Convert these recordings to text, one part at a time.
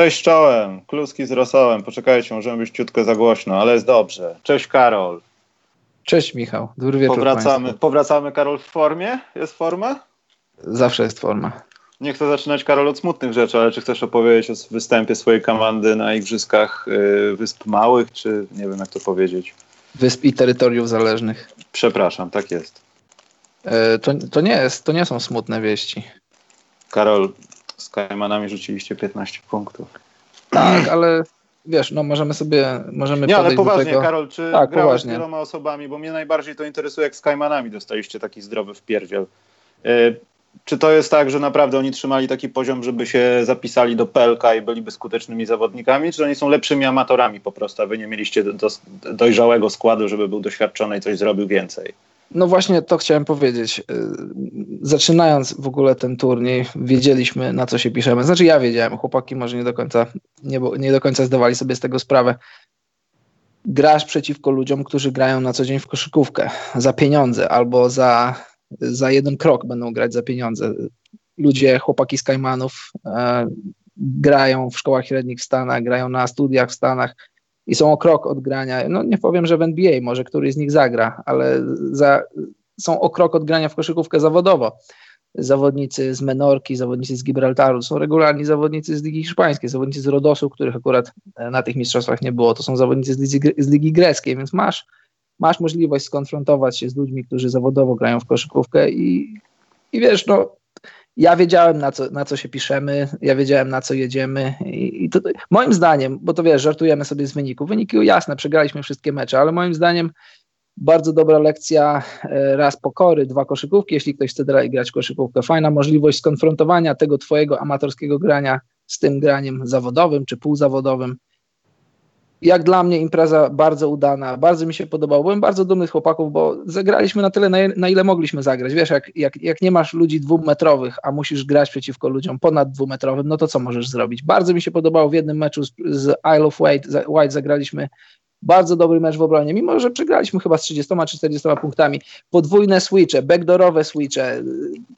Cześć czołem, kluski z rosołem. Poczekajcie, możemy być ciutko za głośno, ale jest dobrze. Cześć Karol. Cześć Michał, dobry wieczór Powracamy, Państwu. powracamy Karol w formie? Jest forma? Zawsze jest forma. Nie chcę zaczynać Karol od smutnych rzeczy, ale czy chcesz opowiedzieć o występie swojej komandy na Igrzyskach y, Wysp Małych, czy nie wiem jak to powiedzieć? Wysp i terytoriów zależnych. Przepraszam, tak jest. E, to, to, nie jest, to nie są smutne wieści. Karol, z Kajmanami rzuciliście 15 punktów. Tak, ale wiesz, no możemy sobie, możemy Nie, ale poważnie. Karol, czy Tak, grałeś poważnie. z wieloma osobami, bo mnie najbardziej to interesuje, jak z Kajmanami dostaliście taki zdrowy wpierdziel. Y, czy to jest tak, że naprawdę oni trzymali taki poziom, żeby się zapisali do PLK i byliby skutecznymi zawodnikami, czy oni są lepszymi amatorami po prostu, a wy nie mieliście do, do, dojrzałego składu, żeby był doświadczony i coś zrobił więcej? No właśnie to chciałem powiedzieć. Y, Zaczynając w ogóle ten turniej, wiedzieliśmy na co się piszemy. Znaczy ja wiedziałem, chłopaki może nie do końca, nie, nie do końca zdawali sobie z tego sprawę. Grasz przeciwko ludziom, którzy grają na co dzień w koszykówkę za pieniądze albo za, za jeden krok będą grać za pieniądze. Ludzie, chłopaki z Kajmanów e, grają w szkołach średnich w Stanach, grają na studiach w Stanach i są o krok od grania. No nie powiem, że w NBA może któryś z nich zagra, ale za, są o krok od grania w koszykówkę zawodowo. Zawodnicy z Menorki, zawodnicy z Gibraltaru, są regularni zawodnicy z Ligi Hiszpańskiej, zawodnicy z Rodosu, których akurat e, na tych mistrzostwach nie było, to są zawodnicy z Ligi, z Ligi Greckiej, więc masz, masz możliwość skonfrontować się z ludźmi, którzy zawodowo grają w koszykówkę i, i wiesz, no ja wiedziałem, na co, na co się piszemy, ja wiedziałem, na co jedziemy. I, i to, moim zdaniem, bo to wiesz, żartujemy sobie z wyników. Wyniki jasne, przegraliśmy wszystkie mecze, ale moim zdaniem bardzo dobra lekcja, e, raz pokory, dwa koszykówki, jeśli ktoś chce dalej grać koszykówkę. Fajna możliwość skonfrontowania tego twojego amatorskiego grania z tym graniem zawodowym czy półzawodowym. Jak dla mnie impreza bardzo udana, bardzo mi się podobało. Byłem bardzo dumny z chłopaków, bo zagraliśmy na tyle, na, ile mogliśmy zagrać. Wiesz, jak, jak, jak nie masz ludzi dwumetrowych, a musisz grać przeciwko ludziom ponad dwumetrowym, no to co możesz zrobić? Bardzo mi się podobało w jednym meczu z, z Isle of za- White zagraliśmy bardzo dobry mecz w obronie, mimo że przegraliśmy chyba z 30 czy 40 punktami. Podwójne switche, backdoorowe switche,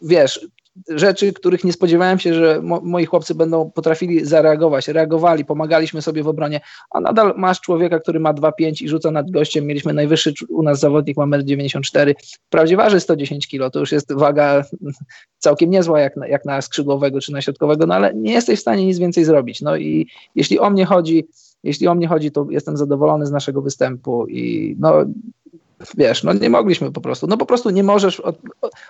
wiesz, rzeczy, których nie spodziewałem się, że mo moi chłopcy będą potrafili zareagować, reagowali, pomagaliśmy sobie w obronie, a nadal masz człowieka, który ma 2,5 i rzuca nad gościem, mieliśmy najwyższy u nas zawodnik, ma 1,94 m, wprawdzie waży 110 kg, to już jest waga całkiem niezła jak na, jak na skrzydłowego czy na środkowego, no ale nie jesteś w stanie nic więcej zrobić, no i jeśli o mnie chodzi, jeśli o mnie chodzi, to jestem zadowolony z naszego występu i no wiesz, no nie mogliśmy po prostu, no po prostu nie możesz, od,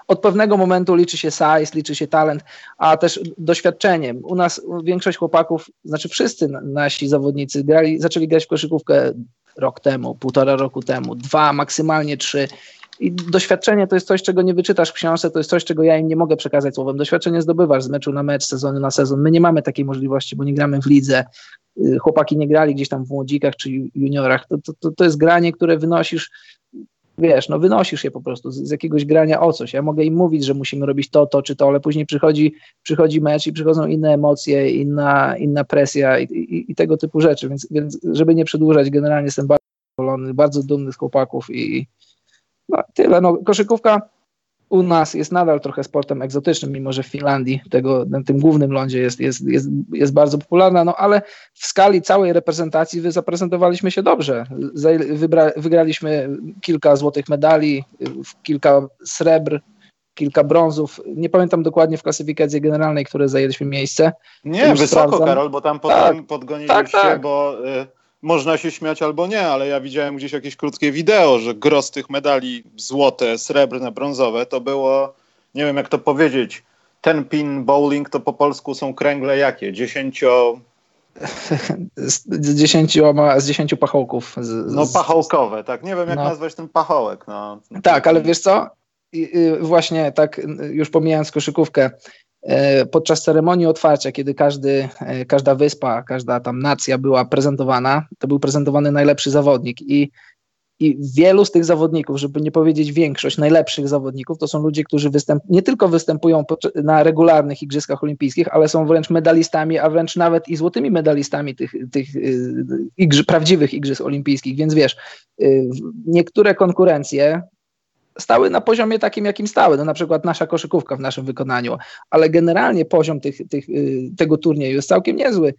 od pewnego momentu liczy się size, liczy się talent, a też doświadczenie. U nas większość chłopaków, znaczy wszyscy na- nasi zawodnicy grali, zaczęli grać w koszykówkę rok temu, półtora roku temu, dwa, maksymalnie trzy. I doświadczenie to jest coś, czego nie wyczytasz w książce, to jest coś, czego ja im nie mogę przekazać słowem. Doświadczenie zdobywasz z meczu na mecz, sezonu na sezon. My nie mamy takiej możliwości, bo nie gramy w lidze. Y, Chłopaki nie grali gdzieś tam w młodzikach czy ju- juniorach. To, to, to jest granie, które wynosisz wiesz, no wynosisz je po prostu z, z jakiegoś grania o coś. Ja mogę im mówić, że musimy robić to, to czy to, ale później przychodzi, przychodzi mecz i przychodzą inne emocje, inna, inna presja i, i, i tego typu rzeczy, więc, więc żeby nie przedłużać, generalnie jestem bardzo zadowolony, bardzo dumny z chłopaków i no, tyle. No, koszykówka u nas jest nadal trochę sportem egzotycznym, mimo że w Finlandii tego, na tym głównym lądzie jest, jest, jest, jest bardzo popularna, no ale w skali całej reprezentacji wy zaprezentowaliśmy się dobrze. Wybra, wygraliśmy kilka złotych medali, kilka srebr, kilka brązów. Nie pamiętam dokładnie w klasyfikacji generalnej, które zajęliśmy miejsce. Nie, wysoko, sprawdzam. Karol, bo tam potem Tak, podgoniliście, tak, tak. bo y, można się śmiać albo nie, ale ja widziałem gdzieś jakieś krótkie wideo, że gros tych medali złote, srebrne, brązowe to było, nie wiem jak to powiedzieć, ten pin bowling to po polsku są kręgle jakie? Dziesięcio, Z, z, dziesięcioma, z dziesięciu pachołków. Z, no pachołkowe, tak? Nie wiem jak No. nazwać ten pachołek, no. Tak, ale wiesz co? I, y, właśnie tak y, już pomijając koszykówkę, podczas ceremonii otwarcia, kiedy każdy, e, każda wyspa, każda tam nacja była prezentowana, to był prezentowany najlepszy zawodnik i i wielu z tych zawodników, żeby nie powiedzieć większość najlepszych zawodników, to są ludzie, którzy występ, nie tylko występują na regularnych Igrzyskach Olimpijskich, ale są wręcz medalistami, a wręcz nawet i złotymi medalistami tych, tych y, igrzy, prawdziwych Igrzysk Olimpijskich. Więc wiesz, y, niektóre konkurencje stały na poziomie takim, jakim stały. No na przykład nasza koszykówka w naszym wykonaniu, ale generalnie poziom tych, tych, y, tego turnieju jest całkiem niezły.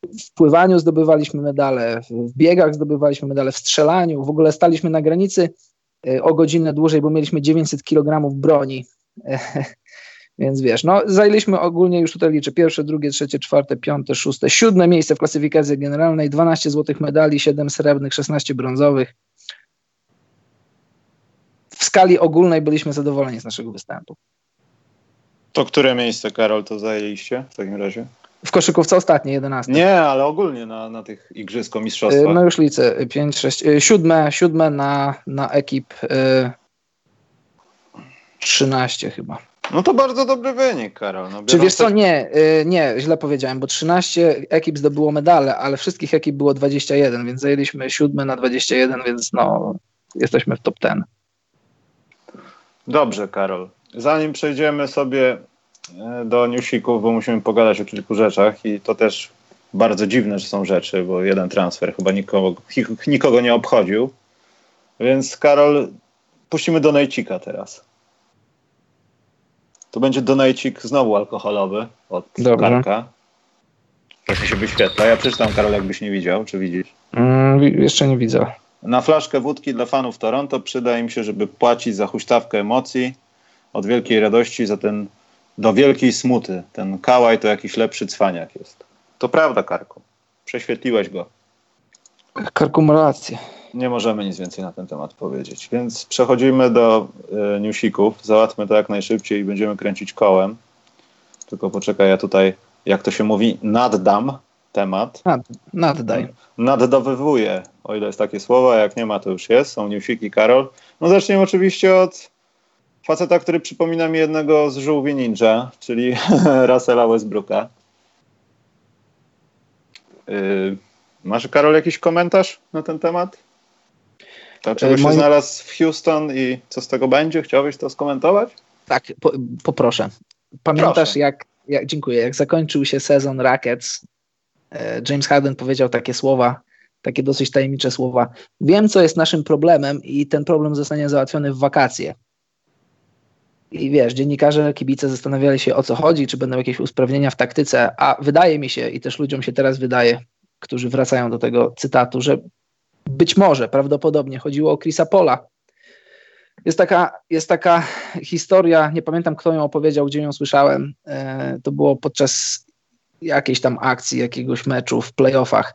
W pływaniu zdobywaliśmy medale, w biegach zdobywaliśmy medale, w strzelaniu. W ogóle staliśmy na granicy y, o godzinę dłużej, bo mieliśmy 900 kg broni. Więc wiesz, no zajęliśmy ogólnie już tutaj liczę pierwsze, drugie, trzecie, czwarte, piąte, szóste, siódme miejsce w klasyfikacji generalnej, 12 złotych medali, 7 srebrnych, 16 brązowych w skali ogólnej byliśmy zadowoleni z naszego występu. To które miejsce, Karol, to zajęliście w takim razie? W koszykówce ostatnie, 11. Nie, ale ogólnie na, na tych igrzysko mistrzostwach. No już liczę, 5, 6, 7, 7 na, na ekip y, 13 chyba. No to bardzo dobry wynik, Karol. No, Czy wiesz co, nie, y, nie, źle powiedziałem, bo 13 ekip zdobyło medale, ale wszystkich ekip było 21, więc zajęliśmy 7 na 21, więc no, jesteśmy w top 10. Dobrze, Karol. Zanim przejdziemy sobie e, do newsików, bo musimy pogadać o kilku rzeczach i to też bardzo dziwne, że są rzeczy, bo jeden transfer chyba nikogo, nikogo nie obchodził. Więc Karol, puścimy donajcika teraz. To będzie donajcik znowu alkoholowy od Dobrze. Karka. To się wyświetla. Ja przeczytam, Karol, jakbyś nie widział. Czy widzisz? Mm, jeszcze nie widzę. Na flaszkę wódki dla fanów Toronto przyda im się, żeby płacić za huśtawkę emocji, od wielkiej radości za ten, do wielkiej smuty. Ten kałaj to jakiś lepszy cwaniak jest. To prawda, Karku. Prześwietliłeś go. Karku ma rację. Nie możemy nic więcej na ten temat powiedzieć. Więc przechodzimy do y, newsików. Załatwmy to jak najszybciej i będziemy kręcić kołem. Tylko poczekaj, ja tutaj, jak to się mówi, naddam temat. Nad, naddaj. Naddawywuję, o ile jest takie słowo, jak nie ma, to już jest. Są newsiki, Karol. No zaczniemy oczywiście od faceta, który przypomina mi jednego z żółwi ninja, czyli Russella Westbrooka. Yy, masz, Karol, jakiś komentarz na ten temat? Dlaczego yy, się znalazł w Houston i co z tego będzie? Chciałbyś to skomentować? Tak, po, poproszę. Pamiętasz, jak, jak, dziękuję, jak zakończył się sezon Rackets, James Harden powiedział takie słowa, takie dosyć tajemnicze słowa. Wiem, co jest naszym problemem i ten problem zostanie załatwiony w wakacje. I wiesz, dziennikarze, kibice zastanawiali się o co chodzi, czy będą jakieś usprawnienia w taktyce, a wydaje mi się i też ludziom się teraz wydaje, którzy wracają do tego cytatu, że być może, prawdopodobnie chodziło o Chrisa Pola. Jest taka, jest taka historia, nie pamiętam kto ją opowiedział, gdzie ją słyszałem. E, to było podczas jakiejś tam akcji, jakiegoś meczu w playoffach.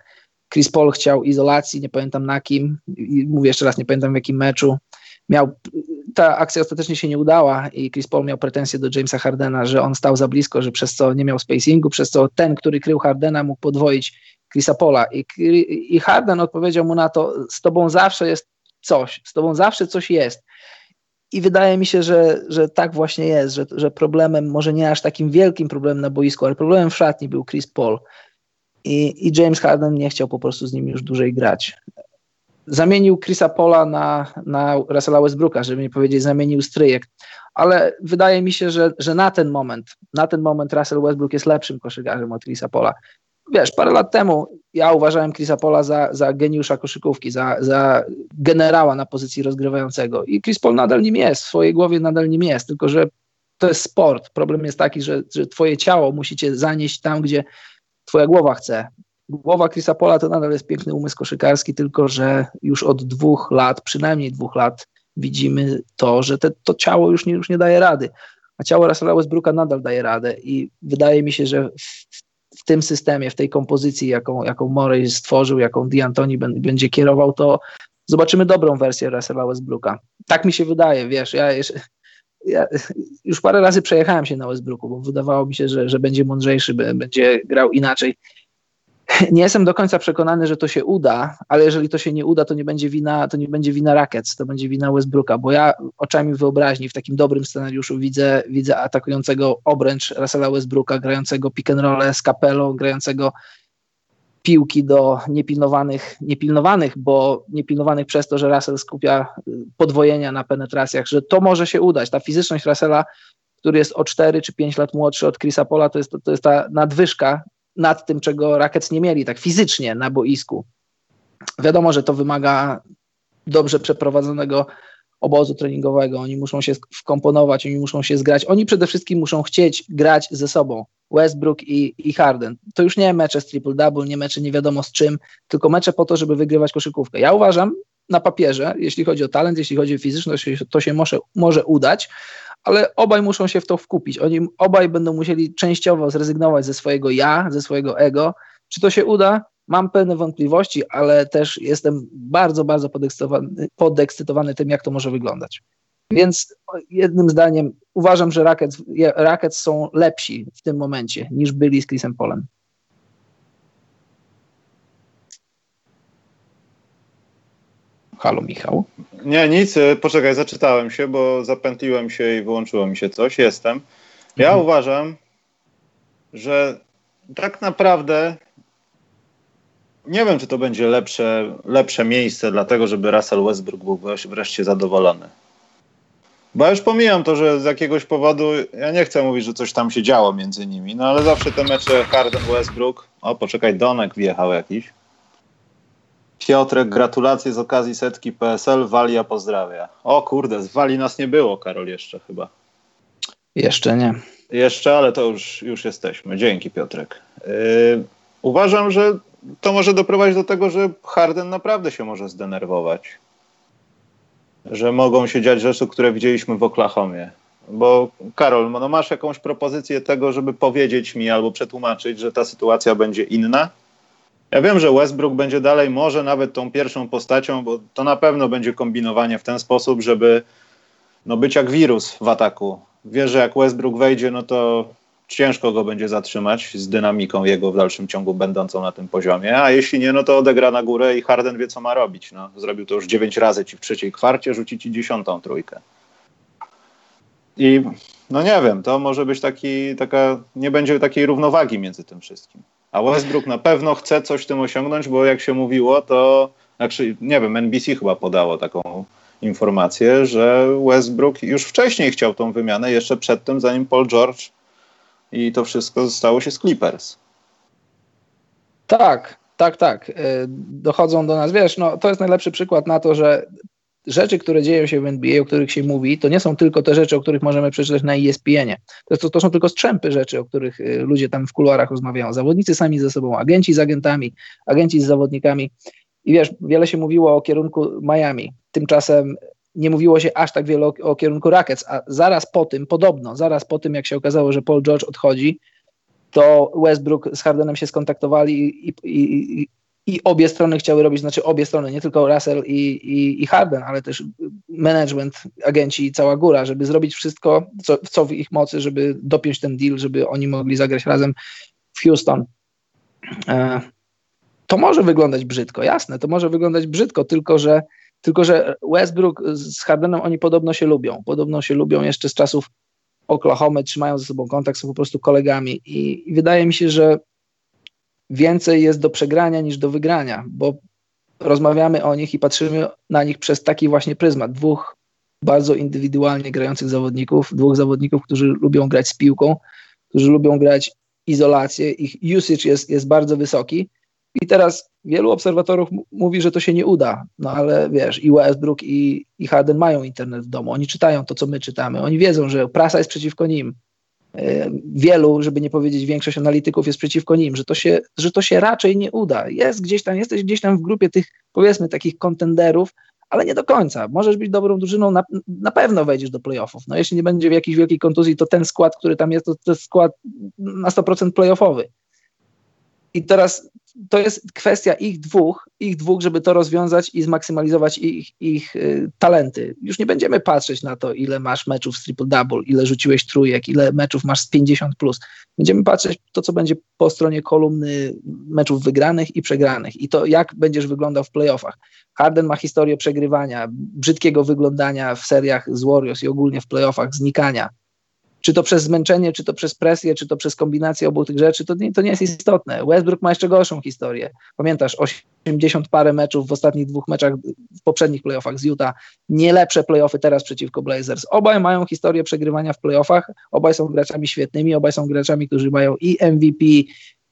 Chris Paul chciał izolacji, nie pamiętam na kim, mówię jeszcze raz, nie pamiętam w jakim meczu. Miał, ta akcja ostatecznie się nie udała i Chris Paul miał pretensje do Jamesa Hardena, że on stał za blisko, że przez co nie miał spacingu, przez co ten, który krył Hardena mógł podwoić Chrisa Paula. I, I Harden odpowiedział mu na to, z tobą zawsze jest coś, z tobą zawsze coś jest. I wydaje mi się, że, że tak właśnie jest, że, że problemem, może nie aż takim wielkim problemem na boisku, ale problemem w szatni był Chris Paul. I, I James Harden nie chciał po prostu z nim już dłużej grać. Zamienił Chrisa Paula na, na Russella Westbrooka, żeby nie powiedzieć zamienił stryjek. Ale wydaje mi się, że, że na ten moment, na ten moment Russell Westbrook jest lepszym koszykarzem od Chrisa Paula wiesz, parę lat temu ja uważałem Chrisa Pola za, za geniusza koszykówki, za, za generała na pozycji rozgrywającego i Chris Paul nadal nim jest, w swojej głowie nadal nim jest, tylko że to jest sport. Problem jest taki, że, że twoje ciało musicie zanieść tam, gdzie twoja głowa chce. Głowa Chrisa Pola to nadal jest piękny umysł koszykarski, tylko że już od dwóch lat, przynajmniej dwóch lat widzimy to, że te, to ciało już nie, już nie daje rady. A ciało Russella Westbrooka nadal daje radę i wydaje mi się, że w, w tym systemie, w tej kompozycji, jaką, jaką Morey stworzył, jaką D'Antoni będzie kierował, to zobaczymy dobrą wersję Russella Westbrooka. Tak mi się wydaje, wiesz, ja, ja już parę razy przejechałem się na Westbrooku, bo wydawało mi się, że, że będzie mądrzejszy, będzie grał inaczej. nie jestem do końca przekonany, że to się uda, ale jeżeli to się nie uda, to nie będzie wina, to nie będzie wina Rackets, to będzie wina Westbrooka, bo ja oczami wyobraźni w takim dobrym scenariuszu widzę, widzę atakującego obręcz Russella Westbrooka, grającego pick and roll z Capello, grającego piłki do niepilnowanych, niepilnowanych, bo niepilnowanych przez to, że Russell skupia y, podwojenia na penetracjach, że to może się udać. Ta fizyczność Russella, który jest o 4 czy 5 lat młodszy od Chrisa Pola, to jest, to jest ta nadwyżka nad tym, czego Rackets nie mieli, tak fizycznie na boisku. Wiadomo, że to wymaga dobrze przeprowadzonego obozu treningowego. Oni muszą się wkomponować, oni muszą się zgrać. Oni przede wszystkim muszą chcieć grać ze sobą. Westbrook i, i Harden. To już nie mecze z triple-double, nie mecze nie wiadomo z czym, tylko mecze po to, żeby wygrywać koszykówkę. Ja uważam na papierze, jeśli chodzi o talent, jeśli chodzi o fizyczność, to się może, może udać, ale obaj muszą się w to wkupić. Oni obaj będą musieli częściowo zrezygnować ze swojego ja, ze swojego ego. Czy to się uda? Mam pewne wątpliwości, ale też jestem bardzo, bardzo podekscytowany, podekscytowany tym, jak to może wyglądać. Więc jednym zdaniem uważam, że Rockets, są lepsi w tym momencie niż byli z Chrisem Polem. Halo Michał. Nie, nic, y, poczekaj, zaczytałem się, bo zapętliłem się i wyłączyło mi się coś. Jestem. Ja mhm. uważam, że tak naprawdę nie wiem, czy to będzie lepsze, lepsze miejsce dlatego, żeby Russell Westbrook był wreszcie zadowolony. Bo ja już pomijam to, że z jakiegoś powodu, ja nie chcę mówić, że coś tam się działo między nimi, no ale zawsze te mecze Harden-Westbrook, o poczekaj, Donek wjechał jakiś. Piotrek, gratulacje z okazji setki PSL, Walia pozdrawia. O kurde, z Wali nas nie było, Karol, jeszcze chyba. Jeszcze nie. Jeszcze, ale to już, już jesteśmy. Dzięki, Piotrek. Yy, uważam, że to może doprowadzić do tego, że Harden naprawdę się może zdenerwować. Że mogą się dziać rzeczy, które widzieliśmy w Oklahomie. Bo Karol, no masz jakąś propozycję tego, żeby powiedzieć mi albo przetłumaczyć, że ta sytuacja będzie inna? Ja wiem, że Westbrook będzie dalej może nawet tą pierwszą postacią, bo to na pewno będzie kombinowanie w ten sposób, żeby no, być jak wirus w ataku. Wiesz, że jak Westbrook wejdzie, no to ciężko go będzie zatrzymać z dynamiką jego w dalszym ciągu będącą na tym poziomie, a jeśli nie, no to odegra na górę i Harden wie, co ma robić. No, zrobił to już dziewięć razy ci w trzeciej kwarcie, rzuci ci dziesiątą trójkę. I no nie wiem, to może być taki, taka, nie będzie takiej równowagi między tym wszystkim. A Westbrook na pewno chce coś tym osiągnąć, bo jak się mówiło, to znaczy, nie wiem, NBC chyba podało taką informację, że Westbrook już wcześniej chciał tą wymianę, jeszcze przed tym, zanim Paul George i to wszystko stało się z Clippers. Tak, tak, tak. Y, dochodzą do nas, wiesz, no, to jest najlepszy przykład na to, że rzeczy, które dzieją się w NBA, o których się mówi, to nie są tylko te rzeczy, o których możemy przeczytać na ESPN-ie. To, to, to są tylko strzępy rzeczy, o których y, ludzie tam w kuluarach rozmawiają. Zawodnicy sami ze sobą, agenci z agentami, agenci z zawodnikami. I wiesz, wiele się mówiło o kierunku Miami. Tymczasem nie mówiło się aż tak wiele o, o, kierunku Rackets, a zaraz po tym, podobno, zaraz po tym, jak się okazało, że Paul George odchodzi, to Westbrook z Hardenem się skontaktowali i, i, i, i obie strony chciały robić, znaczy obie strony, nie tylko Russell i, i, i Harden, ale też management, agenci i cała góra, żeby zrobić wszystko, co, co w ich mocy, żeby dopiąć ten deal, żeby oni mogli zagrać razem w Houston. E, to może wyglądać brzydko, jasne, to może wyglądać brzydko, tylko że tylko, że Westbrook z Hardenem oni podobno się lubią. Podobno się lubią jeszcze z czasów Oklahoma, trzymają ze sobą kontakt, są po prostu kolegami. I, I, wydaje mi się, że więcej jest do przegrania niż do wygrania, bo rozmawiamy o nich i patrzymy na nich przez taki właśnie pryzmat. Dwóch bardzo indywidualnie grających zawodników, dwóch zawodników, którzy lubią grać z piłką, którzy lubią grać izolację, ich usage jest, jest bardzo wysoki. I teraz wielu obserwatorów mówi, że to się nie uda, no ale wiesz, i Westbrook i, i Harden mają internet w domu, oni czytają to, co my czytamy, oni wiedzą, że prasa jest przeciwko nim. E, wielu, żeby nie powiedzieć większość analityków jest przeciwko nim, że to się, że to się raczej nie uda. Jest gdzieś tam, jesteś gdzieś tam w grupie tych, powiedzmy, takich kontenderów, ale nie do końca. Możesz być dobrą drużyną, na, na pewno wejdziesz do playoffów. No jeśli nie będzie jakiejś wielkiej kontuzji, to ten skład, który tam jest, to, to jest skład na 100% playoffowy. I teraz to jest kwestia ich dwóch, ich dwóch, żeby to rozwiązać i zmaksymalizować ich, ich y, talenty. Już nie będziemy patrzeć na to, ile masz meczów z triple-double, ile rzuciłeś trójek, ile meczów masz z 50+. Plus. Będziemy patrzeć to, co będzie po stronie kolumny meczów wygranych i przegranych i to, jak będziesz wyglądał w playoffach. Harden ma historię przegrywania, brzydkiego wyglądania w seriach z Warriors i ogólnie w playoffach, znikania czy to przez zmęczenie, czy to przez presję, czy to przez kombinację obu tych rzeczy, to nie, to nie jest istotne. Westbrook ma jeszcze gorszą historię. Pamiętasz, 80 parę meczów w ostatnich dwóch meczach w poprzednich playoffach z Utah, nie lepsze playoffy teraz przeciwko Blazers. Obaj mają historię przegrywania w playoffach, obaj są graczami świetnymi, obaj są graczami, którzy mają i MVP,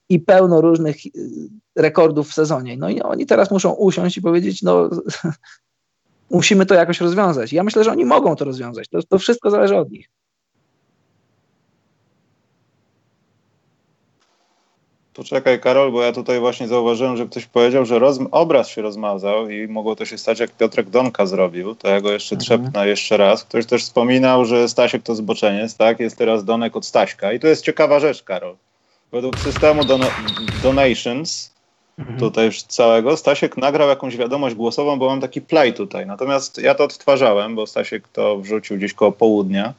i pełno różnych y, rekordów w sezonie. No i oni teraz muszą usiąść i powiedzieć, no musimy to jakoś rozwiązać. Ja myślę, że oni mogą to rozwiązać. To, to wszystko zależy od nich. Poczekaj, Karol, bo ja tutaj właśnie zauważyłem, że ktoś powiedział, że obraz się rozmazał i mogło to się stać, jak Piotrek Donka zrobił. To ja go jeszcze mhm. trzepnę jeszcze raz. Ktoś też wspominał, że Stasiek to zboczeniec, tak? Jest teraz Donek od Staśka. I to jest ciekawa rzecz, Karol. Według systemu don Donations, mhm. tutaj już całego, Stasiek nagrał jakąś wiadomość głosową, bo mam taki play tutaj. Natomiast ja to odtwarzałem, bo Stasiek to wrzucił gdzieś koło południa.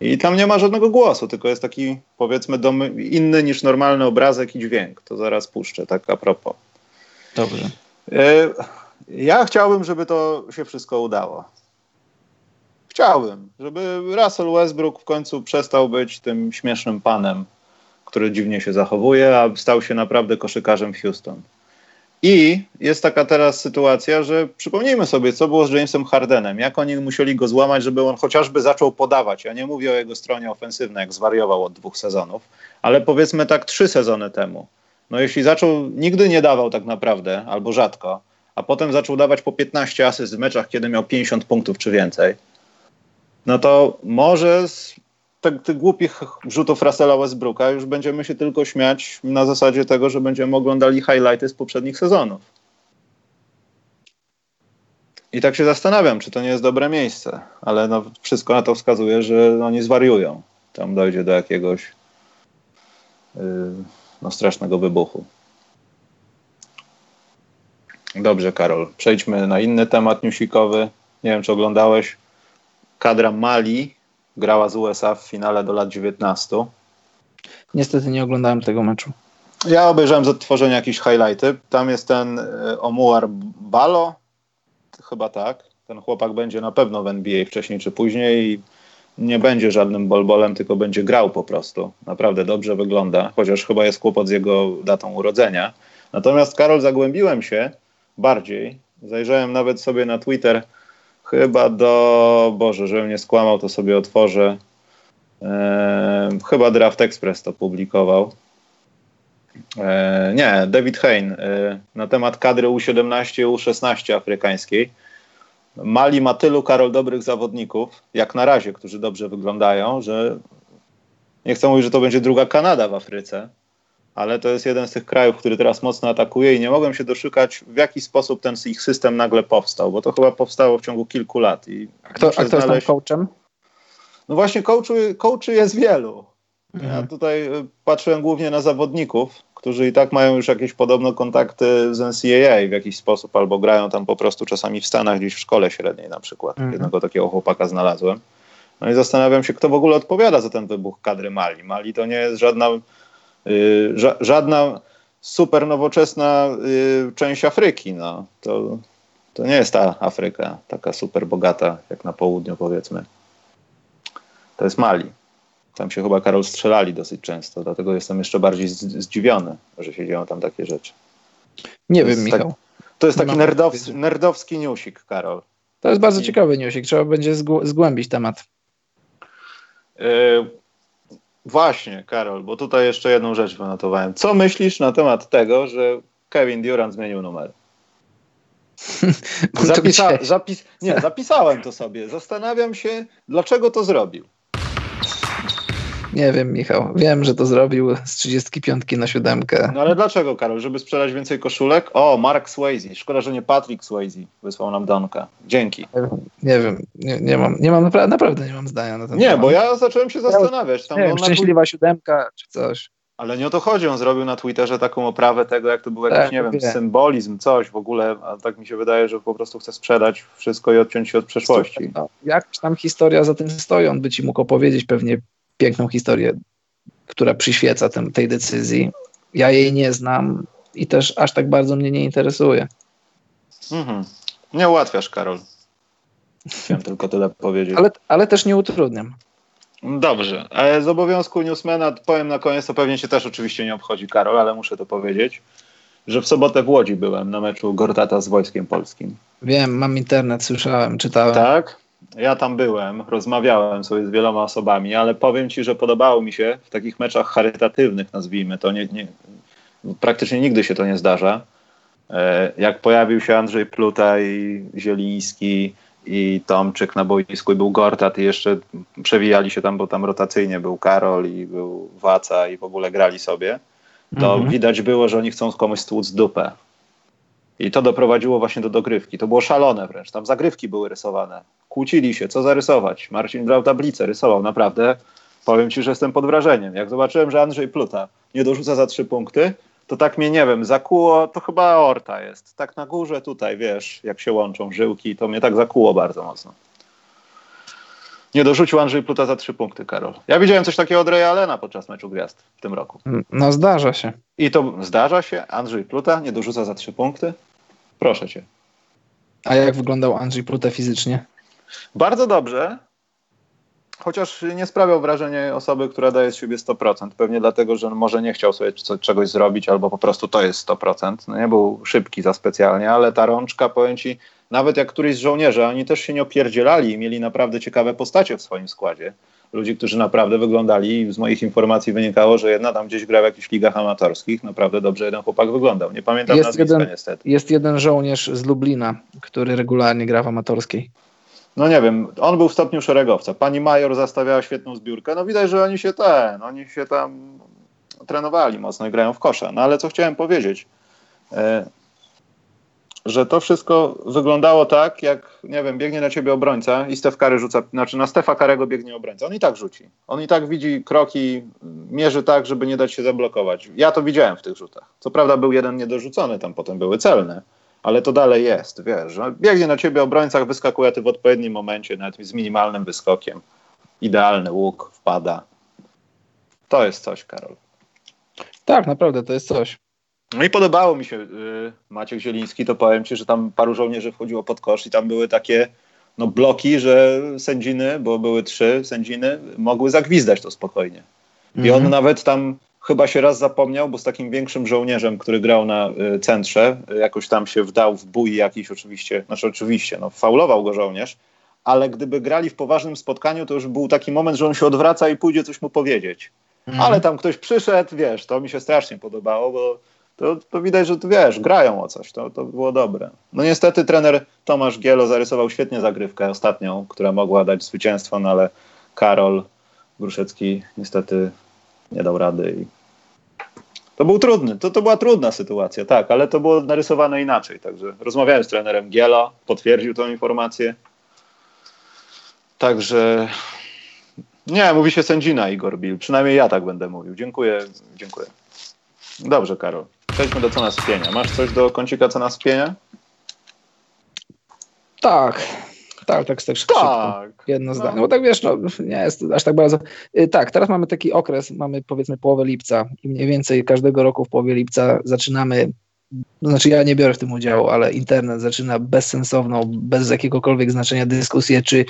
I tam nie ma żadnego głosu, tylko jest taki powiedzmy domy, inny niż normalny obrazek i dźwięk. To zaraz puszczę, tak a propos. Dobrze. E, ja chciałbym, żeby to się wszystko udało. Chciałbym, żeby Russell Westbrook w końcu przestał być tym śmiesznym panem, który dziwnie się zachowuje, a stał się naprawdę koszykarzem w Houston. I jest taka teraz sytuacja, że przypomnijmy sobie, co było z Jamesem Hardenem, jak oni musieli go złamać, żeby on chociażby zaczął podawać. Ja nie mówię o jego stronie ofensywnej, jak zwariował od dwóch sezonów, ale powiedzmy tak trzy sezony temu. No jeśli zaczął, nigdy nie dawał tak naprawdę, albo rzadko, a potem zaczął dawać po 15 asyst w meczach, kiedy miał 50 punktów czy więcej, no to może tych, tych głupich rzutów Russella Westbrooka już będziemy się tylko śmiać na zasadzie tego, że będziemy oglądali highlighty z poprzednich sezonów. I tak się zastanawiam, czy to nie jest dobre miejsce, ale no, wszystko na to wskazuje, że oni zwariują. Tam dojdzie do jakiegoś yy, no, strasznego wybuchu. Dobrze, Karol. Przejdźmy na inny temat newsikowy. Nie wiem, czy oglądałeś kadra Mali grała z USA w finale do lat 19. Niestety nie oglądałem tego meczu. Ja obejrzałem z odtworzenia jakieś highlighty. Tam jest ten e, Omuar Balo, chyba tak. Ten chłopak będzie na pewno w NBA wcześniej czy później i nie będzie żadnym bolbolem, tylko będzie grał po prostu. Naprawdę dobrze wygląda, chociaż chyba jest kłopot z jego datą urodzenia. Natomiast Karol, zagłębiłem się bardziej. Zajrzałem nawet sobie na Twitter chyba do, Boże, żebym nie skłamał, to sobie otworzę. E, chyba Draft Express to publikował. E, nie, David Hein e, na temat kadry U17 U16 afrykańskiej. Mali ma tylu, Karol, dobrych zawodników, jak na razie, którzy dobrze wyglądają, że nie chcę mówić, że to będzie druga Kanada w Afryce, ale to jest jeden z tych krajów, który teraz mocno atakuje i nie mogłem się doszukać, w jaki sposób ten ich system nagle powstał, bo to chyba powstało w ciągu kilku lat. I a kto, a kto znaleźć... coachem? No właśnie, coachy, coachy jest wielu. Mhm. Ja tutaj y, patrzyłem głównie na zawodników, którzy i tak mają już jakieś podobne kontakty z NCAA w jakiś sposób, albo grają tam po prostu czasami w Stanach, gdzieś w szkole średniej na przykład. Mhm. Jednego takiego chłopaka znalazłem. No i zastanawiam się, kto w ogóle odpowiada za ten wybuch kadry Mali. Mali to nie jest żadna Y, żadna super nowoczesna y, część Afryki. No. To, to nie jest ta Afryka taka super bogata, jak na południu powiedzmy. To jest Mali. Tam się chyba Karol strzelali dosyć często, dlatego jestem jeszcze bardziej zdziwiony, że się dzieją tam takie rzeczy. Nie wiem, Michał. Tak, to jest taki nerdowski, nerdowski newsik, Karol. To jest bardzo I... ciekawy newsik, trzeba będzie zgłębić temat. Y, Właśnie, Karol, bo tutaj jeszcze jedną rzecz wynotowałem. Co myślisz na temat tego, że Kevin Durant zmienił numer? Zapisa zapis nie, zapisałem to sobie. Zastanawiam się, dlaczego to zrobił. Nie wiem, Michał. Wiem, że to zrobił z 35 na siódemkę. No ale dlaczego, Karol? Żeby sprzedać więcej koszulek? O, Mark Swayze. Szkoda, że nie Patrick Swayze wysłał nam Donka. Dzięki. Nie wiem, nie, nie mam, nie mam naprawdę, naprawdę nie mam zdania na ten Nie, temat. bo ja zacząłem się zastanawiać. Tam nie wiem, szczęśliwa siódemka czy coś. Ale nie o to chodzi, on zrobił na Twitterze taką oprawę tego, jak to był jakiś, Tak, nie wiem, wiem. symbolizm, coś w ogóle, a tak mi się wydaje, że po prostu chce sprzedać wszystko i odciąć się od przeszłości. No, jakaś tam historia za tym stoi, on by ci mógł opowiedzieć pewnie piękną historię, która przyświeca tem, tej decyzji. Ja jej nie znam i też aż tak bardzo mnie nie interesuje. Mhm. Nie ułatwiasz, Karol. Chciałem tylko tyle powiedzieć. Ale, ale też nie utrudniam. Dobrze, ale z obowiązku newsmana powiem na koniec, to pewnie cię też oczywiście nie obchodzi, Karol, ale muszę to powiedzieć, że w sobotę w Łodzi byłem na meczu Gortata z Wojskiem Polskim. Wiem, mam internet, słyszałem, czytałem. Tak? Ja tam byłem, rozmawiałem sobie z wieloma osobami, ale powiem ci, że podobało mi się w takich meczach charytatywnych, nazwijmy to, nie, nie, praktycznie nigdy się to nie zdarza. E, Jak pojawił się Andrzej Pluta i Zieliński i Tomczyk na boisku i był Gortat i jeszcze przewijali się tam, bo tam rotacyjnie był Karol i był Waca i w ogóle grali sobie, to Mhm. widać było, że oni chcą komuś stłuc dupę. I to doprowadziło właśnie do dogrywki. To było szalone wręcz. Tam zagrywki były rysowane. Kłócili się, co zarysować. Marcin brał tablicę, rysował. Naprawdę powiem ci, że jestem pod wrażeniem. Jak zobaczyłem, że Andrzej Pluta nie dorzuca za trzy punkty, to tak mnie, nie wiem, zakuło, to chyba aorta jest. Tak na górze tutaj, wiesz, jak się łączą żyłki, to mnie tak zakuło bardzo mocno. Nie dorzucił Andrzej Pluta za trzy punkty, Karol. Ja widziałem coś takiego od Ray Allena podczas meczu gwiazd w tym roku. No zdarza się. I to zdarza się? Andrzej Pluta nie dorzuca za trzy punkty? Proszę cię. A jak wyglądał Andrzej Pluta fizycznie? Bardzo dobrze, chociaż nie sprawiał wrażenia osoby, która daje z siebie 100%. Pewnie dlatego, że może nie chciał sobie czegoś zrobić, albo po prostu to jest 100%. No nie był szybki za specjalnie, ale ta rączka, powiem ci, nawet jak któryś z żołnierzy, oni też się nie opierdzielali i mieli naprawdę ciekawe postacie w swoim składzie. Ludzi, którzy naprawdę wyglądali, z moich informacji wynikało, że jedna tam gdzieś gra w jakichś ligach amatorskich, naprawdę dobrze jeden chłopak wyglądał. Nie pamiętam Jest nazwiska jeden- niestety. Jest jeden żołnierz z Lublina, który regularnie gra w amatorskiej. No nie wiem, on był w stopniu szeregowca. Pani Major zastawiała świetną zbiórkę. No widać, że oni się ten, oni się tam trenowali mocno i grają w kosza. No ale co chciałem powiedzieć, e, że to wszystko wyglądało tak, jak, nie wiem, biegnie na ciebie obrońca i Stef Kary rzuca, znaczy na Stefa Karego biegnie obrońca. On i tak rzuci. On i tak widzi kroki, mierzy tak, żeby nie dać się zablokować. Ja to widziałem w tych rzutach. Co prawda był jeden niedorzucony, tam potem były celne, ale to dalej jest, wiesz, biegnie na ciebie obrońca, wyskakuje ty w odpowiednim momencie, nawet z minimalnym wyskokiem. Idealny łuk, wpada. To jest coś, Karol. Tak, naprawdę, to jest coś. No i podobało mi się y, Maciek Zieliński, to powiem ci, że tam paru żołnierzy wchodziło pod kosz i tam były takie no, bloki, że sędziny, bo były trzy sędziny, mogły zagwizdać to spokojnie. I on Mhm. nawet tam chyba się raz zapomniał, bo z takim większym żołnierzem, który grał na y, centrze, jakoś tam się wdał w bój jakiś oczywiście, znaczy oczywiście, no faulował go żołnierz, ale gdyby grali w poważnym spotkaniu, to już był taki moment, że on się odwraca i pójdzie coś mu powiedzieć. Mhm. Ale tam ktoś przyszedł, wiesz, to mi się strasznie podobało, bo to, to widać, że tu wiesz, grają o coś, to, to było dobre. No niestety trener Tomasz Gielo zarysował świetnie zagrywkę ostatnią, która mogła dać zwycięstwo, no ale Karol Gruszecki niestety nie dał rady i to był trudny, to, to była trudna sytuacja, tak, ale to było narysowane inaczej, także rozmawiałem z trenerem Gielo, potwierdził tą informację. Także nie, mówi się sędzina Igor Bil. Przynajmniej ja tak będę mówił. Dziękuję, dziękuję. Dobrze, Karol. Przejdźmy do co nas spienia. Masz coś do kącika co nas spienia? Tak, tak, tak, tak szybko. Jedno zdanie. No bo tak wiesz, no, nie jest aż tak bardzo. Y, Tak, teraz mamy taki okres, mamy powiedzmy połowę lipca i mniej więcej każdego roku w połowie lipca zaczynamy. to Znaczy, ja nie biorę w tym udziału, ale internet zaczyna bezsensowną, bez jakiegokolwiek znaczenia dyskusję, czy,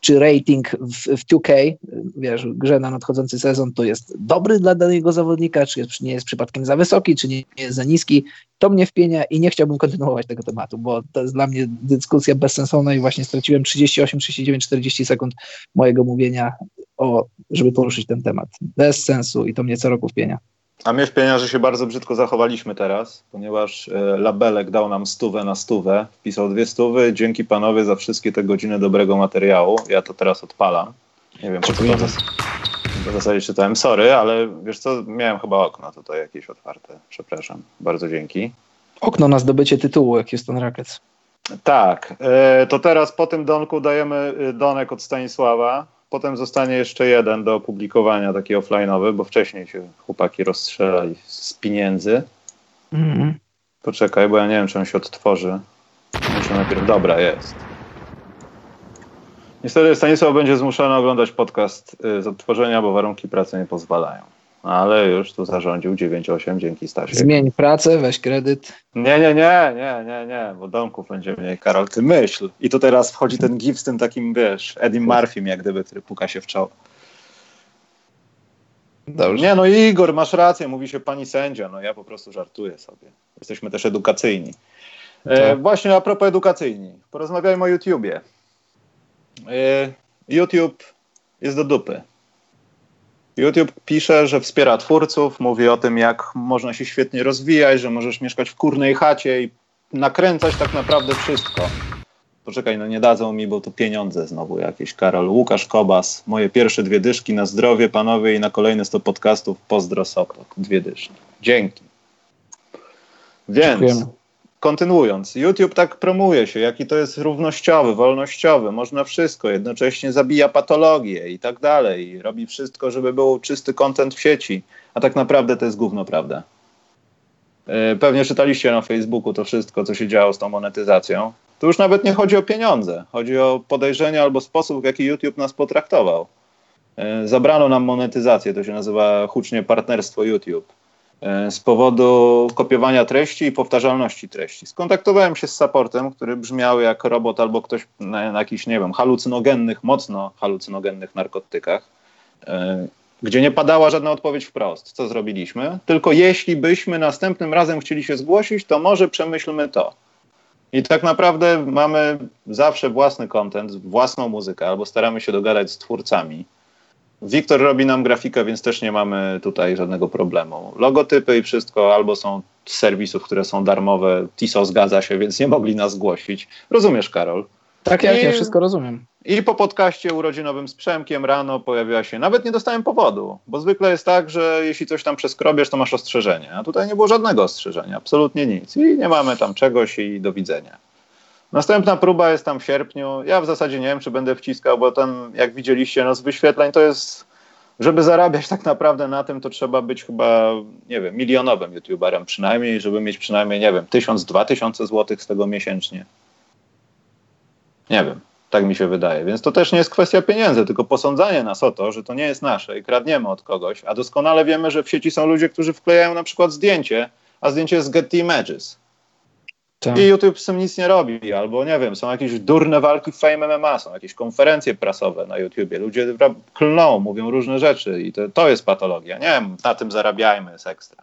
czy rating w, w 2K, wiesz, grze na nadchodzący sezon, to jest dobry dla danego zawodnika, czy jest, nie jest przypadkiem za wysoki, czy nie jest za niski. To mnie wpienia i nie chciałbym kontynuować tego tematu, bo to jest dla mnie dyskusja bezsensowna i właśnie straciłem 38, 39, 40 sekund mojego mówienia, o, żeby poruszyć ten temat. Bez sensu i to mnie co roku wpienia. A mnie wpienia, że się bardzo brzydko zachowaliśmy teraz, ponieważ e, Labelek dał nam stówę na stówę, wpisał dwie stówy. Dzięki panowie za wszystkie te godziny dobrego materiału. Ja to teraz odpalam. Nie wiem, co to w zas- w zasadzie czytałem. Sorry, ale wiesz co, miałem chyba okno tutaj jakieś otwarte. Przepraszam. Bardzo dzięki. Okno na zdobycie tytułu, jak Houston Rockets. Tak, e, to teraz po tym donku dajemy e, donek od Stanisława. Potem zostanie jeszcze jeden do opublikowania, taki offline'owy, bo wcześniej się chłopaki rozstrzelali z pieniędzy. Mhm. Poczekaj, bo ja nie wiem, czy on się odtworzy. Muszę najpierw, dobra, jest. Niestety Stanisław będzie zmuszony oglądać podcast y, z odtworzenia, bo warunki pracy nie pozwalają. Ale już tu zarządził 9-8, dzięki Stasiek. Zmień pracę, weź kredyt. Nie, nie, nie, nie, nie, nie, bo domków będzie mniej. Karol, ty myśl. I tu teraz wchodzi ten gif z tym takim, wiesz, Eddie Murphym jak gdyby, który puka się w czoło. Dobrze. Nie, no Igor, masz rację, mówi się pani sędzia. No ja po prostu żartuję sobie. Jesteśmy też edukacyjni. E, tak. właśnie a propos edukacyjni. Porozmawiajmy o YouTubie. E, YouTube jest do dupy. YouTube pisze, że wspiera twórców, mówi o tym, jak można się świetnie rozwijać, że możesz mieszkać w kurnej chacie i nakręcać tak naprawdę wszystko. Poczekaj, no nie dadzą mi, bo tu pieniądze znowu jakieś. Karol, Łukasz Kobas, moje pierwsze dwie dyszki na zdrowie, panowie, i na kolejne 100 podcastów. Pozdro Sopot, dwie dyszki. Dzięki. Więc, Dziękujemy kontynuując, YouTube tak promuje się, jaki to jest równościowy, wolnościowy, można wszystko, jednocześnie zabija patologię i tak dalej. Robi wszystko, żeby był czysty kontent w sieci, a tak naprawdę to jest gówno prawda. E, pewnie czytaliście na Facebooku to wszystko, co się działo z tą monetyzacją. Tu już nawet nie chodzi o pieniądze, chodzi o podejrzenia albo sposób, w jaki YouTube nas potraktował. E, zabrano nam monetyzację, to się nazywa hucznie partnerstwo YouTube. E, z powodu kopiowania treści i powtarzalności treści. Skontaktowałem się z supportem, który brzmiał jak robot albo ktoś na, na jakichś, nie wiem, halucynogennych, mocno halucynogennych narkotykach, e, gdzie nie padała żadna odpowiedź wprost, co zrobiliśmy. Tylko jeśli byśmy następnym razem chcieli się zgłosić, to może przemyślmy to. I tak naprawdę mamy zawsze własny content, własną muzykę, albo staramy się dogadać z twórcami Wiktor robi nam grafikę, więc też nie mamy tutaj żadnego problemu. Logotypy i wszystko albo są z serwisów, które są darmowe. TISO zgadza się, więc nie mogli nas zgłosić. Rozumiesz, Karol? Tak, jak I, ja wszystko rozumiem. I po podcaście urodzinowym z Przemkiem rano pojawiła się, nawet nie dostałem powodu, bo zwykle jest tak, że jeśli coś tam przeskrobiesz, to masz ostrzeżenie, a tutaj nie było żadnego ostrzeżenia, absolutnie nic i nie mamy tam czegoś i do widzenia. Następna próba jest tam w sierpniu. Ja w zasadzie nie wiem, czy będę wciskał, bo tam, jak widzieliście, no z wyświetleń to jest, żeby zarabiać tak naprawdę na tym, to trzeba być chyba, nie wiem, milionowym youtuberem przynajmniej, żeby mieć przynajmniej, nie wiem, tysiąc, dwa tysiące złotych z tego miesięcznie. Nie wiem, tak mi się wydaje. Więc to też nie jest kwestia pieniędzy, tylko posądzanie nas o to, że to nie jest nasze i kradniemy od kogoś, a doskonale wiemy, że w sieci są ludzie, którzy wklejają na przykład zdjęcie, a zdjęcie jest Getty Images tak. I YouTube z tym nic nie robi, albo nie wiem, są jakieś durne walki w Fame MMA, są jakieś konferencje prasowe na YouTubie, ludzie klną, mówią różne rzeczy i to, to jest patologia. Nie wiem, na tym zarabiajmy, jest ekstra.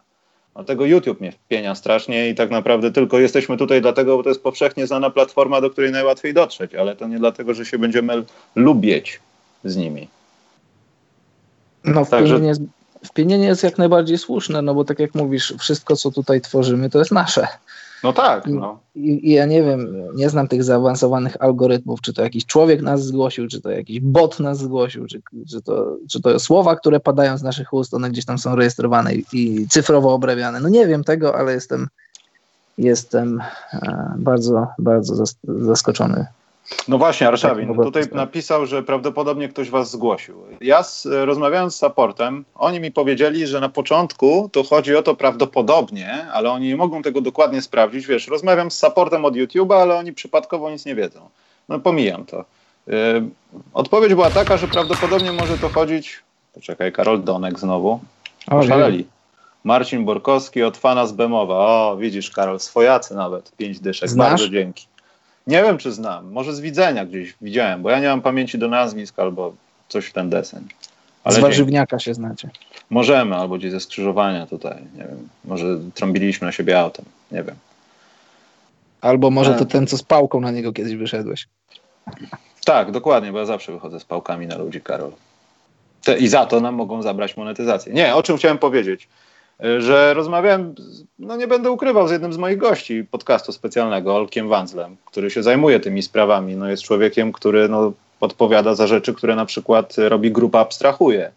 Dlatego YouTube mnie wpienia strasznie i tak naprawdę tylko jesteśmy tutaj dlatego, bo to jest powszechnie znana platforma, do której najłatwiej dotrzeć, ale to nie dlatego, że się będziemy lubić z nimi. No, wpienienie, jest, wpienienie jest jak najbardziej słuszne, no bo tak jak mówisz, wszystko co tutaj tworzymy to jest nasze. No tak. No. I, I, ja nie wiem, nie znam tych zaawansowanych algorytmów, czy to jakiś człowiek nas zgłosił, czy to jakiś bot nas zgłosił, czy, czy, to, czy to słowa, które padają z naszych ust, one gdzieś tam są rejestrowane i, i cyfrowo obrabiane. No nie wiem tego, ale jestem, jestem e, bardzo, bardzo zaskoczony no właśnie, Arszawin tutaj napisał, że prawdopodobnie ktoś was zgłosił. Ja z, rozmawiając z supportem, oni mi powiedzieli, że na początku to chodzi o to prawdopodobnie, ale oni nie mogą tego dokładnie sprawdzić. Wiesz, rozmawiam z supportem od YouTube'a, ale oni przypadkowo nic nie wiedzą. No pomijam to. Yy, odpowiedź była taka, że prawdopodobnie może to chodzić... Poczekaj, Karol Donek znowu. Oszaleli. Marcin Borkowski od fana z Bemowa. O, widzisz, Karol, swojacy nawet. Pięć dyszek. Znasz? Bardzo dzięki. Nie wiem, czy znam. Może z widzenia gdzieś widziałem, bo ja nie mam pamięci do nazwisk albo coś w ten desen. Ale z warzywniaka się znacie. Możemy, albo gdzieś ze skrzyżowania tutaj. Nie wiem. Może trąbiliśmy na siebie autem. Nie wiem. Albo może to ten, co z pałką na niego kiedyś wyszedłeś. Tak, dokładnie, bo ja zawsze wychodzę z pałkami na ludzi, Karol. Te, I za to nam mogą zabrać monetyzację. Nie, o czym chciałem powiedzieć że rozmawiałem, no nie będę ukrywał, z jednym z moich gości podcastu specjalnego, Olkiem Wanzlem, który się zajmuje tymi sprawami. No jest człowiekiem, który no, odpowiada za rzeczy, które na przykład robi grupa abstrahuje.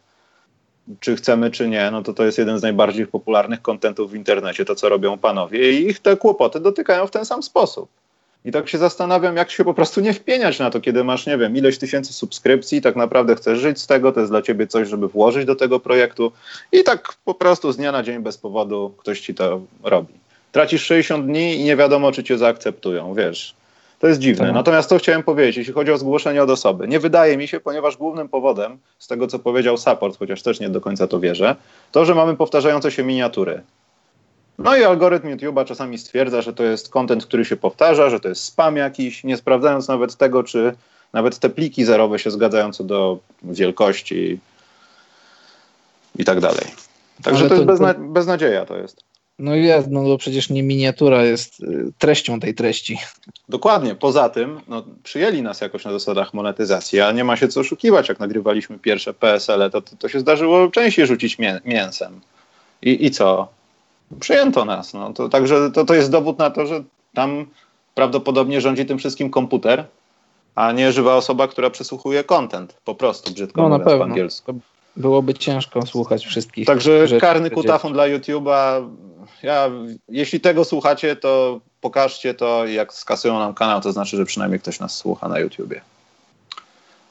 Czy chcemy, czy nie, no to to jest jeden z najbardziej popularnych kontentów w internecie, to co robią panowie i ich te kłopoty dotykają w ten sam sposób. I tak się zastanawiam, jak się po prostu nie wpieniać na to, kiedy masz, nie wiem, ileś tysięcy subskrypcji, tak naprawdę chcesz żyć z tego, to jest dla ciebie coś, żeby włożyć do tego projektu i tak po prostu z dnia na dzień bez powodu ktoś ci to robi. Tracisz 60 dni i nie wiadomo, czy cię zaakceptują, wiesz. To jest dziwne. Tak. Natomiast to chciałem powiedzieć, jeśli chodzi o zgłoszenie od osoby. Nie wydaje mi się, ponieważ głównym powodem, z tego co powiedział support, chociaż też nie do końca to wierzę, to, że mamy powtarzające się miniatury. No i algorytm YouTube'a czasami stwierdza, że to jest content, który się powtarza, że to jest spam jakiś, nie sprawdzając nawet tego, czy nawet te pliki zerowe się zgadzają co do wielkości i tak dalej. Także to, to, jest bezna beznadzieja to jest. No jest, no bo przecież nie miniatura jest y, treścią tej treści. Dokładnie. Poza tym no, przyjęli nas jakoś na zasadach monetyzacji, a nie ma się co oszukiwać. Jak nagrywaliśmy pierwsze PSL, to, to, to się zdarzyło częściej rzucić mię mięsem. I, I co? Przyjęto nas. No. To, także to, to jest dowód na to, że tam prawdopodobnie rządzi tym wszystkim komputer, a nie żywa osoba, która przesłuchuje content. Po prostu, brzydko no, mówiąc na pewno. po angielsku. Byłoby ciężko słuchać wszystkich. Także karny kutafon dla YouTube'a ja, jeśli tego słuchacie, to pokażcie to jak skasują nam kanał, to znaczy, że przynajmniej ktoś nas słucha na YouTubie.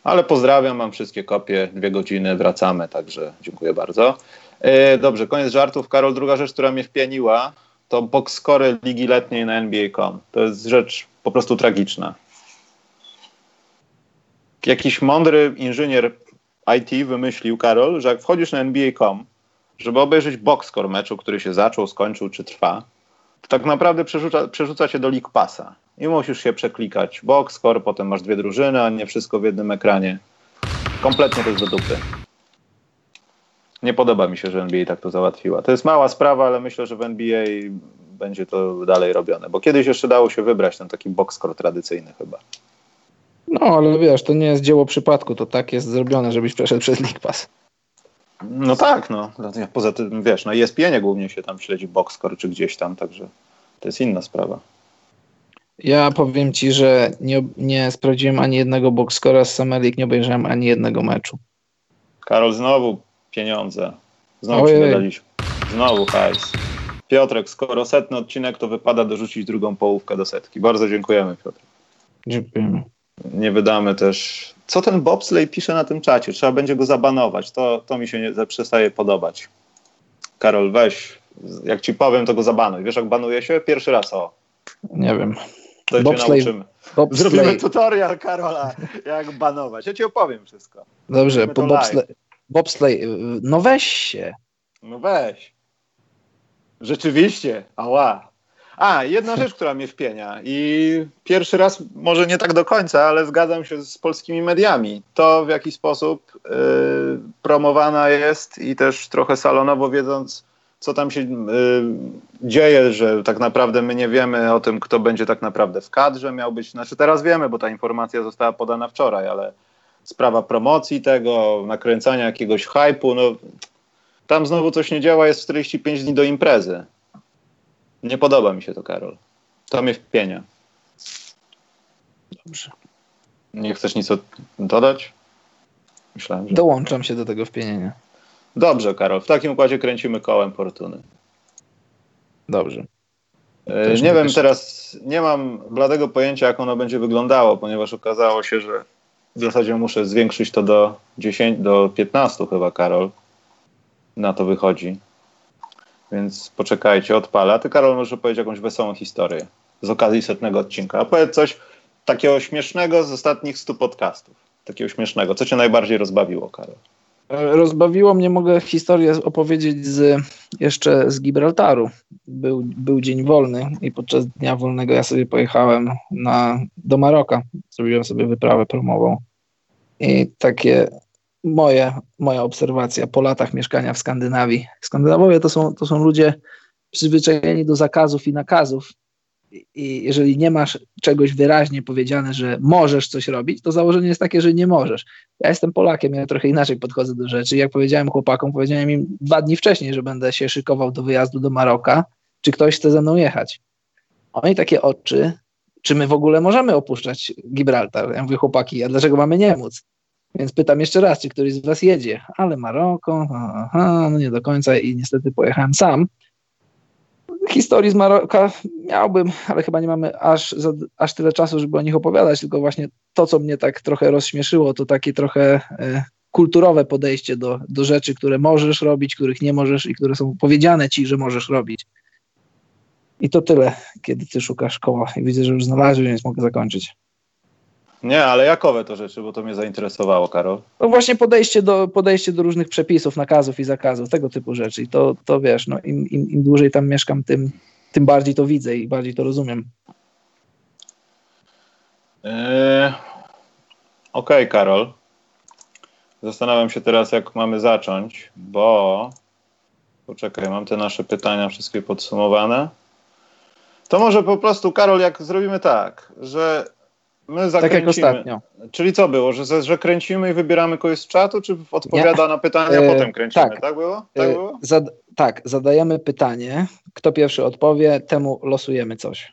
Ale pozdrawiam, mam wszystkie kopie, dwie godziny, wracamy, także dziękuję bardzo. E, dobrze, koniec żartów. Karol, druga rzecz, która mnie wpieniła, to boxscore Ligi Letniej na NBA.com. To jest rzecz po prostu tragiczna. Jakiś mądry inżynier IT wymyślił, Karol, że jak wchodzisz na NBA.com, żeby obejrzeć boxscore meczu, który się zaczął, skończył czy trwa, to tak naprawdę przerzuca, przerzuca się do League Passa i musisz się przeklikać boxscore, potem masz dwie drużyny, a nie wszystko w jednym ekranie. Kompletnie to jest do dupy. Nie podoba mi się, że NBA tak to załatwiła. To jest mała sprawa, ale myślę, że w NBA będzie to dalej robione, bo kiedyś jeszcze dało się wybrać ten taki boxscore tradycyjny chyba. No, ale wiesz, to nie jest dzieło przypadku, to tak jest zrobione, żebyś przeszedł przez League Pass. No tak, no. Poza tym, wiesz, na ESPN głównie się tam śledzi boxscore czy gdzieś tam, także to jest inna sprawa. Ja powiem ci, że nie, nie sprawdziłem ani jednego boxscora z Summer League, nie obejrzałem ani jednego meczu. Karol, znowu pieniądze. Znowu Ojej. ci dodaliśmy. Znowu hajs. Piotrek, skoro setny odcinek, to wypada dorzucić drugą połówkę do setki. Bardzo dziękujemy, Piotr. Dziękujemy. Nie wydamy też co ten bobslej pisze na tym czacie? Trzeba będzie go zabanować. To, to mi się nie, przestaje podobać. Karol, weź. Jak ci powiem, to go zabanuj. Wiesz, jak banuje się? Pierwszy raz, o. Nie wiem. To bobslej, cię nauczymy. Bobslej. Zrobimy tutorial Karola, jak banować. Ja ci opowiem wszystko. Dobrze, po bobslej, bobslej. No weź się. No weź. Rzeczywiście. Ała. A, jedna rzecz, która mnie wpienia i pierwszy raz, może nie tak do końca, ale zgadzam się z polskimi mediami. To, w jaki sposób y, promowana jest i też trochę salonowo wiedząc, co tam się y, dzieje, że tak naprawdę my nie wiemy o tym, kto będzie tak naprawdę w kadrze, miał być, znaczy teraz wiemy, bo ta informacja została podana wczoraj, ale sprawa promocji tego, nakręcania jakiegoś hypu, no tam znowu coś nie działa, jest 45 dni do imprezy. Nie podoba mi się to, Karol. To mnie wpienia. Dobrze. Nie chcesz nic dodać? Myślałem, że... Dołączam się do tego wpienienia. Dobrze, Karol. W takim układzie kręcimy kołem fortuny. Dobrze. E, nie wiem, też... teraz nie mam bladego pojęcia, jak ono będzie wyglądało, ponieważ okazało się, że w zasadzie muszę zwiększyć to do 10, do 15 chyba, Karol. Na to wychodzi. Więc poczekajcie, odpalę. A ty, Karol, może powiedzieć jakąś wesołą historię z okazji setnego odcinka. A powiedz coś takiego śmiesznego z ostatnich stu podcastów. Takiego śmiesznego. Co cię najbardziej rozbawiło, Karol? Rozbawiło mnie, mogę historię opowiedzieć z, jeszcze z Gibraltaru. Był, był dzień wolny i podczas dnia wolnego ja sobie pojechałem na, do Maroka. Zrobiłem sobie wyprawę promową. I takie moje, moja obserwacja po latach mieszkania w Skandynawii. Skandynawowie to są, to są ludzie przyzwyczajeni do zakazów i nakazów. I jeżeli nie masz czegoś wyraźnie powiedziane, że możesz coś robić, to założenie jest takie, że nie możesz. Ja jestem Polakiem, ja trochę inaczej podchodzę do rzeczy. Jak powiedziałem chłopakom, powiedziałem im dwa dni wcześniej, że będę się szykował do wyjazdu do Maroka, czy ktoś chce ze mną jechać. Oni takie oczy, czy my w ogóle możemy opuszczać Gibraltar? Ja mówię, chłopaki, a dlaczego mamy nie móc? Więc pytam jeszcze raz, czy któryś z was jedzie, ale Maroko, aha, no nie do końca i niestety pojechałem sam. Historii z Maroka miałbym, ale chyba nie mamy aż, za, aż tyle czasu, żeby o nich opowiadać, tylko właśnie to, co mnie tak trochę rozśmieszyło, to takie trochę e, kulturowe podejście do, do rzeczy, które możesz robić, których nie możesz i które są powiedziane ci, że możesz robić. I to tyle, kiedy ty szukasz koła i widzę, że już znalazłeś, więc mogę zakończyć. Nie, ale jakowe to rzeczy, bo to mnie zainteresowało, Karol. No właśnie podejście do, podejście do różnych przepisów, nakazów i zakazów, tego typu rzeczy. I to, to wiesz, no, im, im, im dłużej tam mieszkam, tym, tym bardziej to widzę i bardziej to rozumiem. Yy, Okej, okay, Karol. Zastanawiam się teraz, jak mamy zacząć, bo poczekaj, mam te nasze pytania wszystkie podsumowane. To może po prostu, Karol, jak zrobimy tak, że my zakręcimy. Tak jak ostatnio. Czyli co było, że, że kręcimy i wybieramy kogoś z czatu, czy odpowiada Nie. na pytania, a e, potem kręcimy, tak, tak było? Tak, e, było? Zad tak, zadajemy pytanie, kto pierwszy odpowie, temu losujemy coś.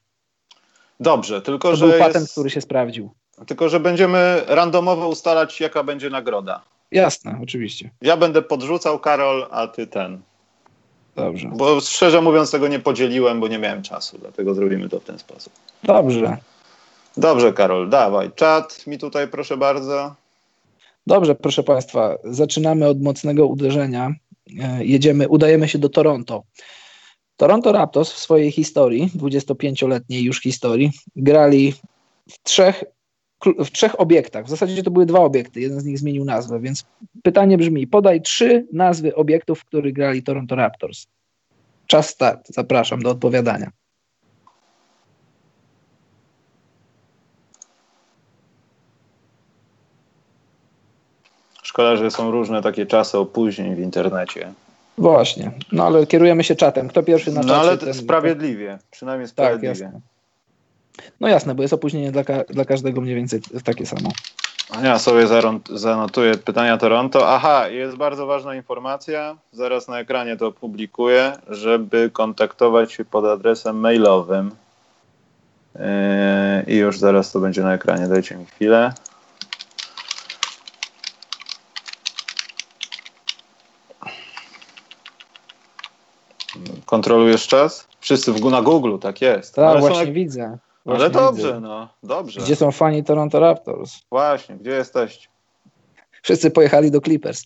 Dobrze, tylko to że. Był patent, jest... który się sprawdził. Tylko, że będziemy randomowo ustalać, jaka będzie nagroda. Jasne, oczywiście. Ja będę podrzucał, Karol, a ty ten. Dobrze. Bo szczerze mówiąc, tego nie podzieliłem, bo nie miałem czasu, dlatego zrobimy to w ten sposób. Dobrze. Dobrze, Karol, dawaj. Czat mi tutaj, proszę bardzo. Dobrze, proszę Państwa, zaczynamy od mocnego uderzenia. E, jedziemy, udajemy się do Toronto. Toronto Raptors w swojej historii, 25-letniej już historii, grali w trzech, w trzech obiektach. W zasadzie to były dwa obiekty, jeden z nich zmienił nazwę, więc pytanie brzmi: podaj trzy nazwy obiektów, w których grali Toronto Raptors. Czas start, zapraszam do odpowiadania. Szkoda, że są różne takie czasy opóźnień w internecie. Właśnie, no ale kierujemy się czatem. Kto pierwszy na czacie? No ale ten... sprawiedliwie, przynajmniej tak, sprawiedliwie. Tak. No jasne, bo jest opóźnienie dla, ka dla każdego mniej więcej takie samo. Ja sobie zanotuję pytania Toronto. Aha, jest bardzo ważna informacja, zaraz na ekranie to opublikuję, żeby kontaktować się pod adresem mailowym. Yy, I już zaraz to będzie na ekranie, dajcie mi chwilę. Kontrolujesz czas? Wszyscy w, na Google, tak jest. Tak, właśnie jak... widzę. Właśnie Ale dobrze, widzę. no, dobrze. Gdzie są fani Toronto Raptors? Właśnie, gdzie jesteście? Wszyscy pojechali do Clippers.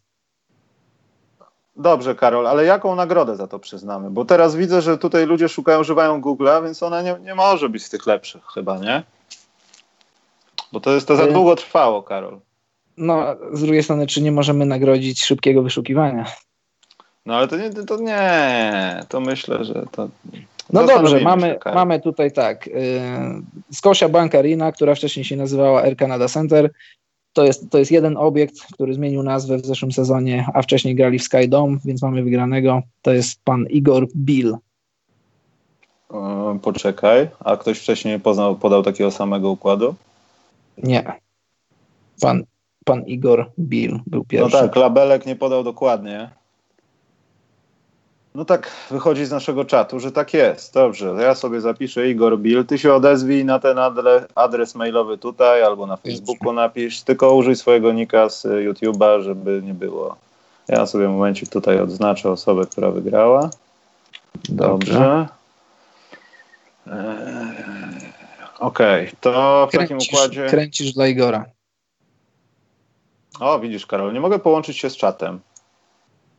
Dobrze, Karol, ale jaką nagrodę za to przyznamy? Bo teraz widzę, że tutaj ludzie szukają, używają Google'a, więc ona nie, nie może być z tych lepszych chyba, nie? Bo to jest to za y- długo trwało, Karol. No, z drugiej strony, czy nie możemy nagrodzić szybkiego wyszukiwania? No ale to nie, to nie, to myślę, że to... No dobrze, mamy, mamy tutaj tak, yy, Scotia Bank Arena, która wcześniej się nazywała Air Canada Center, to jest, to jest jeden obiekt, który zmienił nazwę w zeszłym sezonie, a wcześniej grali w Sky Dome, więc mamy wygranego. To jest pan Igor Bill. Yy, poczekaj, a ktoś wcześniej poznał, podał takiego samego układu? Nie. Pan, pan Igor Bill był pierwszy. No tak, labelek nie podał dokładnie. No tak wychodzi z naszego czatu, że tak jest. Dobrze, ja sobie zapiszę Igor Bill. Ty się odezwij na ten adres mailowy tutaj albo na Facebooku napisz. Tylko użyj swojego nika z YouTube'a, żeby nie było. Ja sobie w momencie tutaj odznaczę osobę, która wygrała. Dobrze. Eee, Okej, okay. to w kręcisz, takim układzie. Kręcisz dla Igora. O, widzisz, Karol, nie mogę połączyć się z czatem.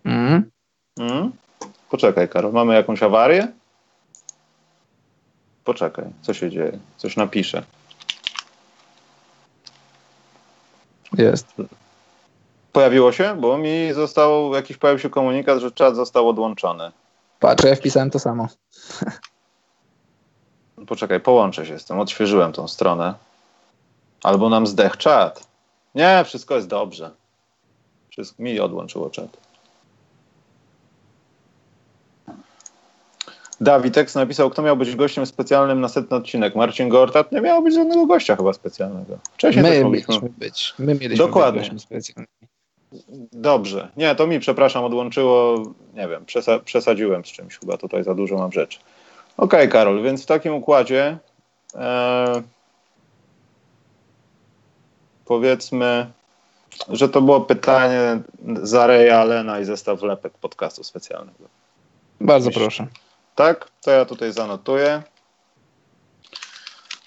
Mm. Mm? Poczekaj, Karol, mamy jakąś awarię? Poczekaj, co się dzieje? Coś napiszę. Jest. Pojawiło się? Bo mi został, jakiś pojawił się komunikat, że czat został odłączony. Patrz, ja wpisałem to samo. Poczekaj, połączę się z tym, odświeżyłem tą stronę. Albo nam zdech czat. Nie, wszystko jest dobrze. Wszystko mi odłączyło czat. Dawitek napisał, kto miał być gościem specjalnym na setny odcinek. Marcin Gortat nie miało być żadnego gościa chyba specjalnego. Wcześniej My mieliśmy być. My mieliśmy Dokładnie. być. Dobrze. Nie, to mi, przepraszam, odłączyło, nie wiem, przesa przesadziłem z czymś chyba, tutaj za dużo mam rzeczy. Okej, okay, Karol, więc w takim układzie e, powiedzmy, że to było pytanie za Reja Alena i zestaw lepek podcastu specjalnego. Bardzo Myślę. proszę. Tak, to ja tutaj zanotuję.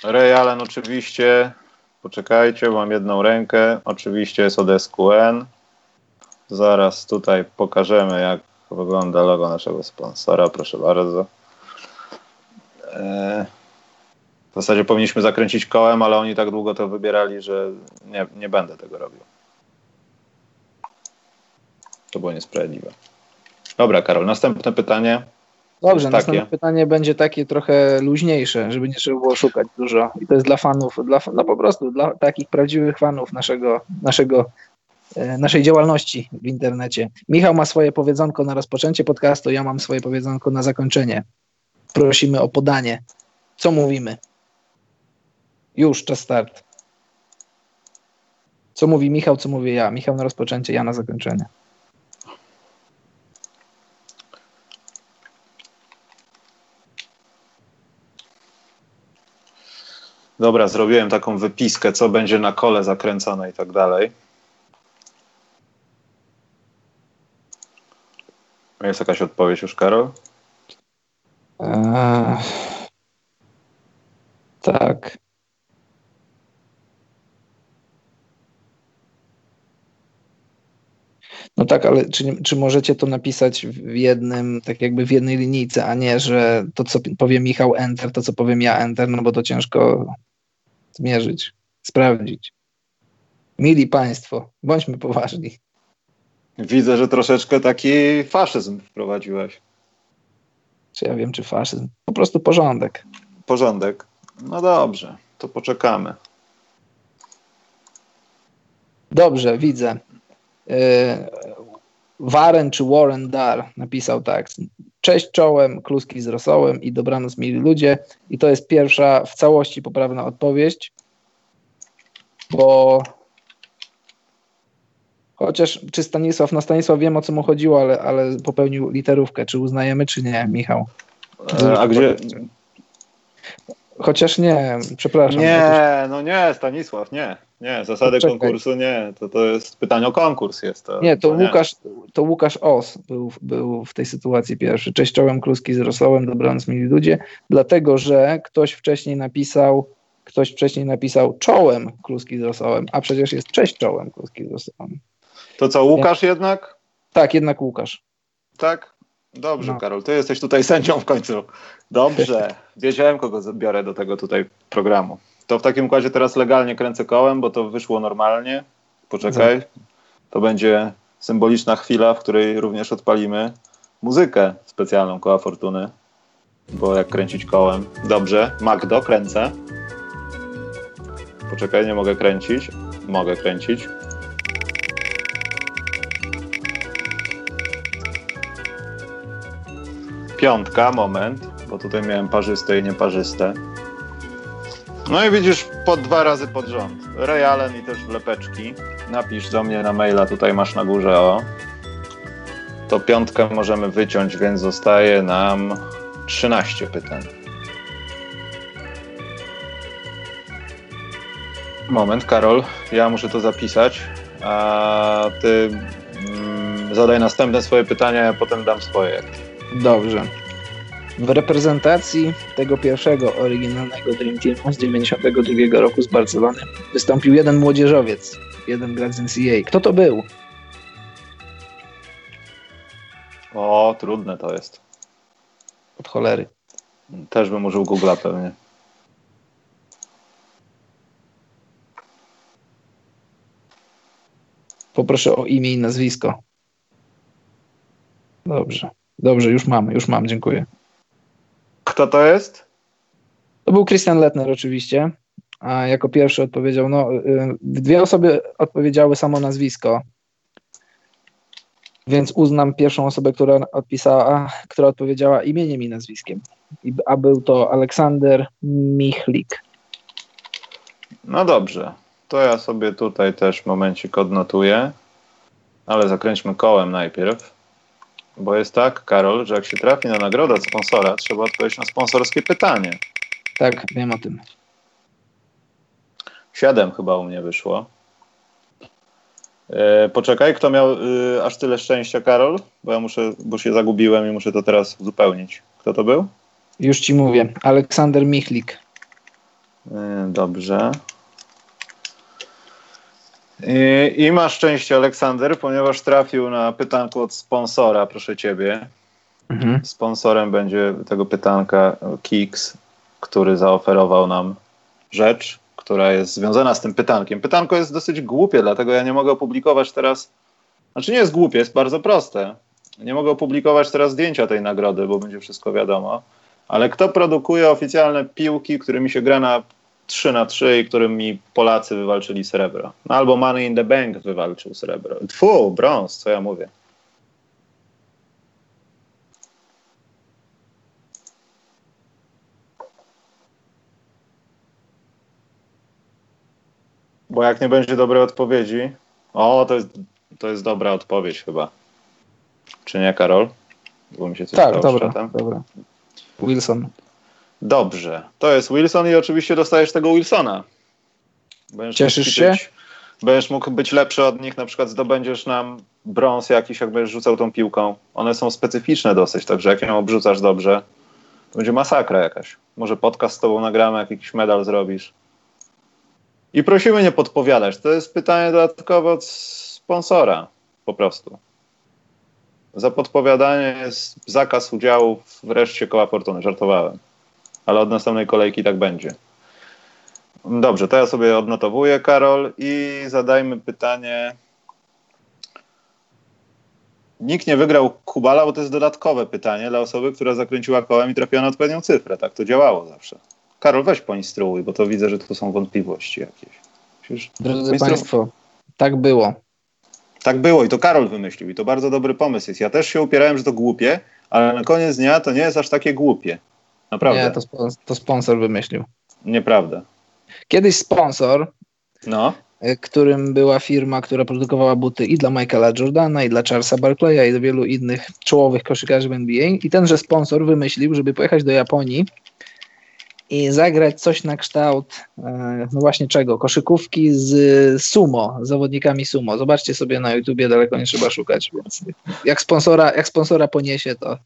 Ray Allen oczywiście. Poczekajcie, mam jedną rękę. Oczywiście jest od SQN. Zaraz tutaj pokażemy, jak wygląda logo naszego sponsora. Proszę bardzo. E, w zasadzie powinniśmy zakręcić kołem, ale oni tak długo to wybierali, że nie, nie będę tego robił. To było niesprawiedliwe. Dobra, Karol, następne pytanie. Dobrze, następne pytanie będzie takie trochę luźniejsze, żeby nie trzeba było szukać dużo. I to jest dla fanów, dla, no po prostu dla takich prawdziwych fanów naszego, naszego, e, naszej działalności w internecie. Michał ma swoje powiedzonko na rozpoczęcie podcastu, ja mam swoje powiedzonko na zakończenie. Prosimy o podanie. Co mówimy? Już, czas start. Co mówi Michał, co mówię ja? Michał na rozpoczęcie, ja na zakończenie. Dobra, zrobiłem taką wypiskę, co będzie na kole zakręcone i tak dalej. Jest jakaś odpowiedź już, Karol? Eee, tak. No tak, ale czy, czy możecie to napisać w jednym, tak jakby w jednej linijce, a nie, że to, co powie Michał Enter, to, co powiem ja Enter, no bo to ciężko zmierzyć, sprawdzić. Mili Państwo, bądźmy poważni. Widzę, że troszeczkę taki faszyzm wprowadziłeś. Czy ja wiem, czy faszyzm? Po prostu porządek. Porządek. No dobrze, to poczekamy. Dobrze, widzę. E, Warren czy Warren Dar napisał tak. Cześć czołem, kluski z rosołem i dobranoc mili ludzie. I to jest pierwsza w całości poprawna odpowiedź, bo chociaż czy Stanisław, no Stanisław wiem o co mu chodziło, ale, ale popełnił literówkę. Czy uznajemy, czy nie, Michał? E, a gdzie? Chociaż nie, przepraszam. Nie, no nie, Stanisław, nie. Nie, zasady Czekaj. konkursu nie. To, to jest pytanie o konkurs jest. To, nie, to, to Łukasz, nie. to Łukasz Os był, był w tej sytuacji pierwszy. Cześć czołem kluski z rosołem, dobranoc mili ludzie, dlatego, że ktoś wcześniej napisał ktoś wcześniej napisał czołem kluski z rosołem, a przecież jest cześć czołem kluski z rosołem. To co, Łukasz jednak? Tak, jednak Łukasz. Tak? Dobrze, no. Karol, ty jesteś tutaj sędzią w końcu. Dobrze, wiedziałem, kogo zabiorę do tego tutaj programu. To w takim układzie teraz legalnie kręcę kołem, bo to wyszło normalnie. Poczekaj. To będzie symboliczna chwila, w której również odpalimy muzykę specjalną koła fortuny. Bo jak kręcić kołem. Dobrze. Magdo, kręcę. Poczekaj, nie mogę kręcić. Mogę kręcić. Piątka, moment, bo tutaj miałem parzyste i nieparzyste. No i widzisz po dwa razy pod rząd. Ray Allen i też wlepeczki. Napisz do mnie na maila, tutaj masz na górze o. To piątkę możemy wyciąć, więc zostaje nam 13 pytań. Moment, Karol, ja muszę to zapisać, a ty mm, zadaj następne swoje pytania, ja potem dam swoje. Dobrze. W reprezentacji tego pierwszego oryginalnego Dream Teamu z 92 roku z Barcelony wystąpił jeden młodzieżowiec, jeden gracz z NCAA. Kto to był? O, trudne to jest. Od cholery. Też bym użył Google'a pewnie. Poproszę o imię i nazwisko. Dobrze. Dobrze, już mam, już mam, dziękuję. Kto to jest? To był Christian Lettner oczywiście, a jako pierwszy odpowiedział, no y, dwie osoby odpowiedziały samo nazwisko, więc uznam pierwszą osobę, która odpisała, która odpowiedziała imieniem i nazwiskiem, a był to Aleksander Michlik. No dobrze, to ja sobie tutaj też momencik odnotuję, ale zakręćmy kołem najpierw. Bo jest tak, Karol, że jak się trafi na nagrodę od sponsora, trzeba odpowiedzieć na sponsorskie pytanie. Tak, wiem o tym. Siedem chyba u mnie wyszło. E, poczekaj, kto miał y, aż tyle szczęścia, Karol? Bo ja muszę, bo się zagubiłem i muszę to teraz uzupełnić. Kto to był? Już ci mówię. Aleksander Michlik. E, dobrze. I, I masz szczęście, Aleksander, ponieważ trafił na pytanko od sponsora, proszę ciebie. Mhm. Sponsorem będzie tego pytanka Kix, który zaoferował nam rzecz, która jest związana z tym pytankiem. Pytanko jest dosyć głupie, dlatego ja nie mogę opublikować teraz. Znaczy nie jest głupie, jest bardzo proste. Nie mogę opublikować teraz zdjęcia tej nagrody, bo będzie wszystko wiadomo. Ale kto produkuje oficjalne piłki, którymi się gra na 3 na 3 i którymi Polacy wywalczyli srebro? No, albo Money in the Bank wywalczył srebro. Tfu, brąz, co ja mówię. Bo jak nie będzie dobrej odpowiedzi. O, to jest, to jest dobra odpowiedź chyba. Czy nie, Karol? Bo mi się coś tak, dobra, dobra. Wilson. Dobrze. To jest Wilson i oczywiście dostajesz tego Wilsona. Będziesz Cieszysz się? będziesz mógł być lepszy od nich, na przykład zdobędziesz nam brąz jakiś, jak będziesz rzucał tą piłką. One są specyficzne dosyć, także jak ją obrzucasz dobrze, to będzie masakra jakaś. Może podcast z tobą nagramy, jak jakiś medal zrobisz. I prosimy nie podpowiadać. To jest pytanie dodatkowe od sponsora, po prostu. Za podpowiadanie jest zakaz udziału w reszcie koła fortuny. Żartowałem. Ale od następnej kolejki tak będzie. Dobrze, to ja sobie odnotowuję, Karol, i zadajmy pytanie. Nikt nie wygrał Kubala, bo to jest dodatkowe pytanie dla osoby, która zakręciła kołem i trafiła na odpowiednią cyfrę. Tak to działało zawsze. Karol, weź poinstruuj, bo to widzę, że tu są wątpliwości jakieś. Przecież Drodzy Państwo, tak było. Tak było i to Karol wymyślił i to bardzo dobry pomysł jest. Ja też się upierałem, że to głupie, ale na koniec dnia to nie jest aż takie głupie. Naprawdę. Nie, to, sponsor, to sponsor wymyślił. Nieprawda. Kiedyś sponsor, no. E, którym była firma, która produkowała buty i dla Michaela Jordana, i dla Charlesa Barclaya, i do wielu innych czołowych koszykarzy w NBA. I tenże sponsor wymyślił, żeby pojechać do Japonii i zagrać coś na kształt, e, no właśnie czego? Koszykówki z sumo, zawodnikami sumo. Zobaczcie sobie na YouTubie, daleko nie trzeba szukać, więc jak sponsora, jak sponsora poniesie, to,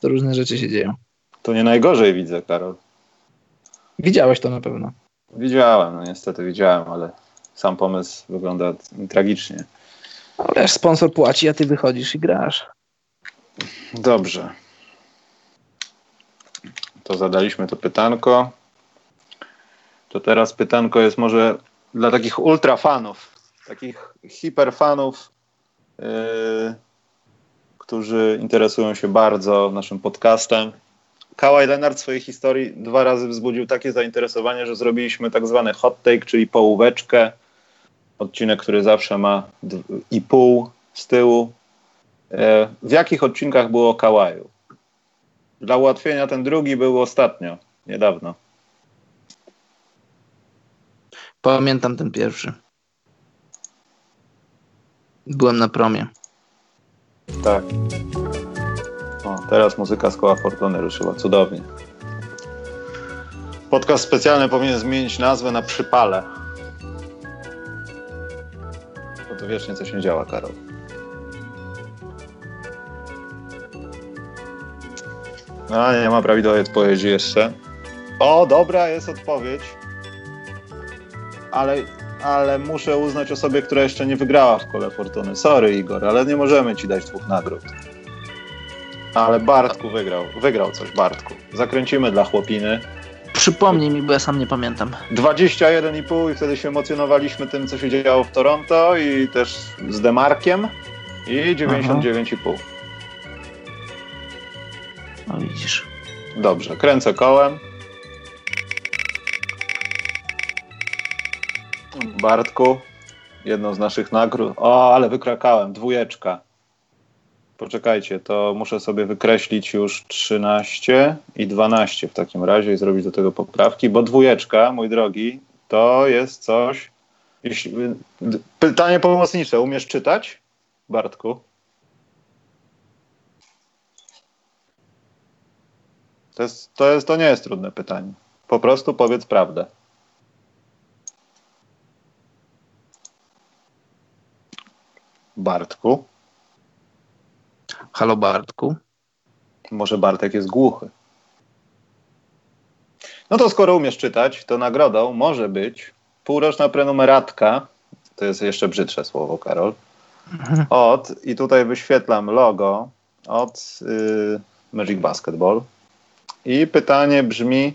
to różne rzeczy się dzieją. To nie najgorzej widzę, Karol. Widziałeś to na pewno. Widziałem, no niestety widziałem, ale sam pomysł wygląda tragicznie. No wiesz, sponsor płaci, a ty wychodzisz i grasz. Dobrze to zadaliśmy to pytanko. To teraz pytanko jest może dla takich ultrafanów, takich hiperfanów, yy, którzy interesują się bardzo naszym podcastem. Kawhi Leonard w swojej historii dwa razy wzbudził takie zainteresowanie, że zrobiliśmy tak zwany hot take, czyli połóweczkę. Odcinek, który zawsze ma i pół z tyłu. Yy, w jakich odcinkach było o Kałaju? Dla ułatwienia ten drugi był ostatnio, niedawno. Pamiętam ten pierwszy. Byłem na promie. Tak. Teraz muzyka z koła Fortuny ruszyła. Cudownie. Podcast specjalny powinien zmienić nazwę na Przypale. Bo to wiecznie coś nie działa, Karol. No, nie ma prawidłowej odpowiedzi jeszcze. O, dobra jest odpowiedź. Ale, ale muszę uznać osobie, która jeszcze nie wygrała w kole fortuny. Sorry, Igor, ale nie możemy ci dać dwóch nagród. Ale Bartku wygrał. Wygrał coś, Bartku. Zakręcimy dla chłopiny. Przypomnij mi, bo ja sam nie pamiętam. 21,5 i wtedy się emocjonowaliśmy tym, co się działo w Toronto i też z Demarkiem i 99,5. No widzisz. Dobrze, kręcę kołem. Bartku, jedną z naszych nagród. O, ale wykrakałem, dwójeczka. Poczekajcie, to muszę sobie wykreślić już 13 i 12 w takim razie i zrobić do tego poprawki, bo dwójeczka, mój drogi, to jest coś. Jeśli... Pytanie pomocnicze, umiesz czytać, Bartku? To, jest, to, jest, to nie jest trudne pytanie. Po prostu powiedz prawdę. Bartku? Halo Bartku? Może Bartek jest głuchy. No to skoro umiesz czytać, to nagrodą może być półroczna prenumeratka, to jest jeszcze brzydsze słowo, Karol, mhm. od, i tutaj wyświetlam logo, od y, Magic Basketball. I pytanie brzmi,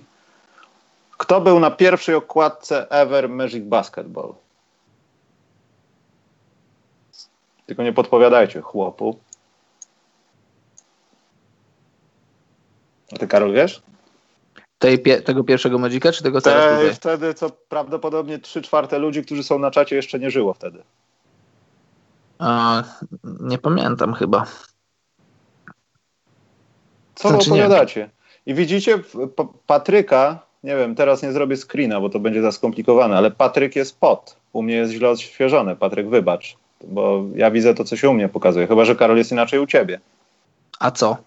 kto był na pierwszej okładce ever Magic Basketball? Tylko nie podpowiadajcie chłopu. A ty, Karol, wiesz? Tej, tego pierwszego Magica, czy tego teraz Tej, Wtedy, co prawdopodobnie 3 czwarte ludzi, którzy są na czacie, jeszcze nie żyło wtedy. A, nie pamiętam chyba. Co znaczy, opowiadacie? I widzicie Patryka, nie wiem, teraz nie zrobię screena, bo to będzie za skomplikowane, ale Patryk jest pod. U mnie jest źle odświeżone. Patryk, wybacz, bo ja widzę to, co się u mnie pokazuje. Chyba, że Karol jest inaczej u ciebie. A co?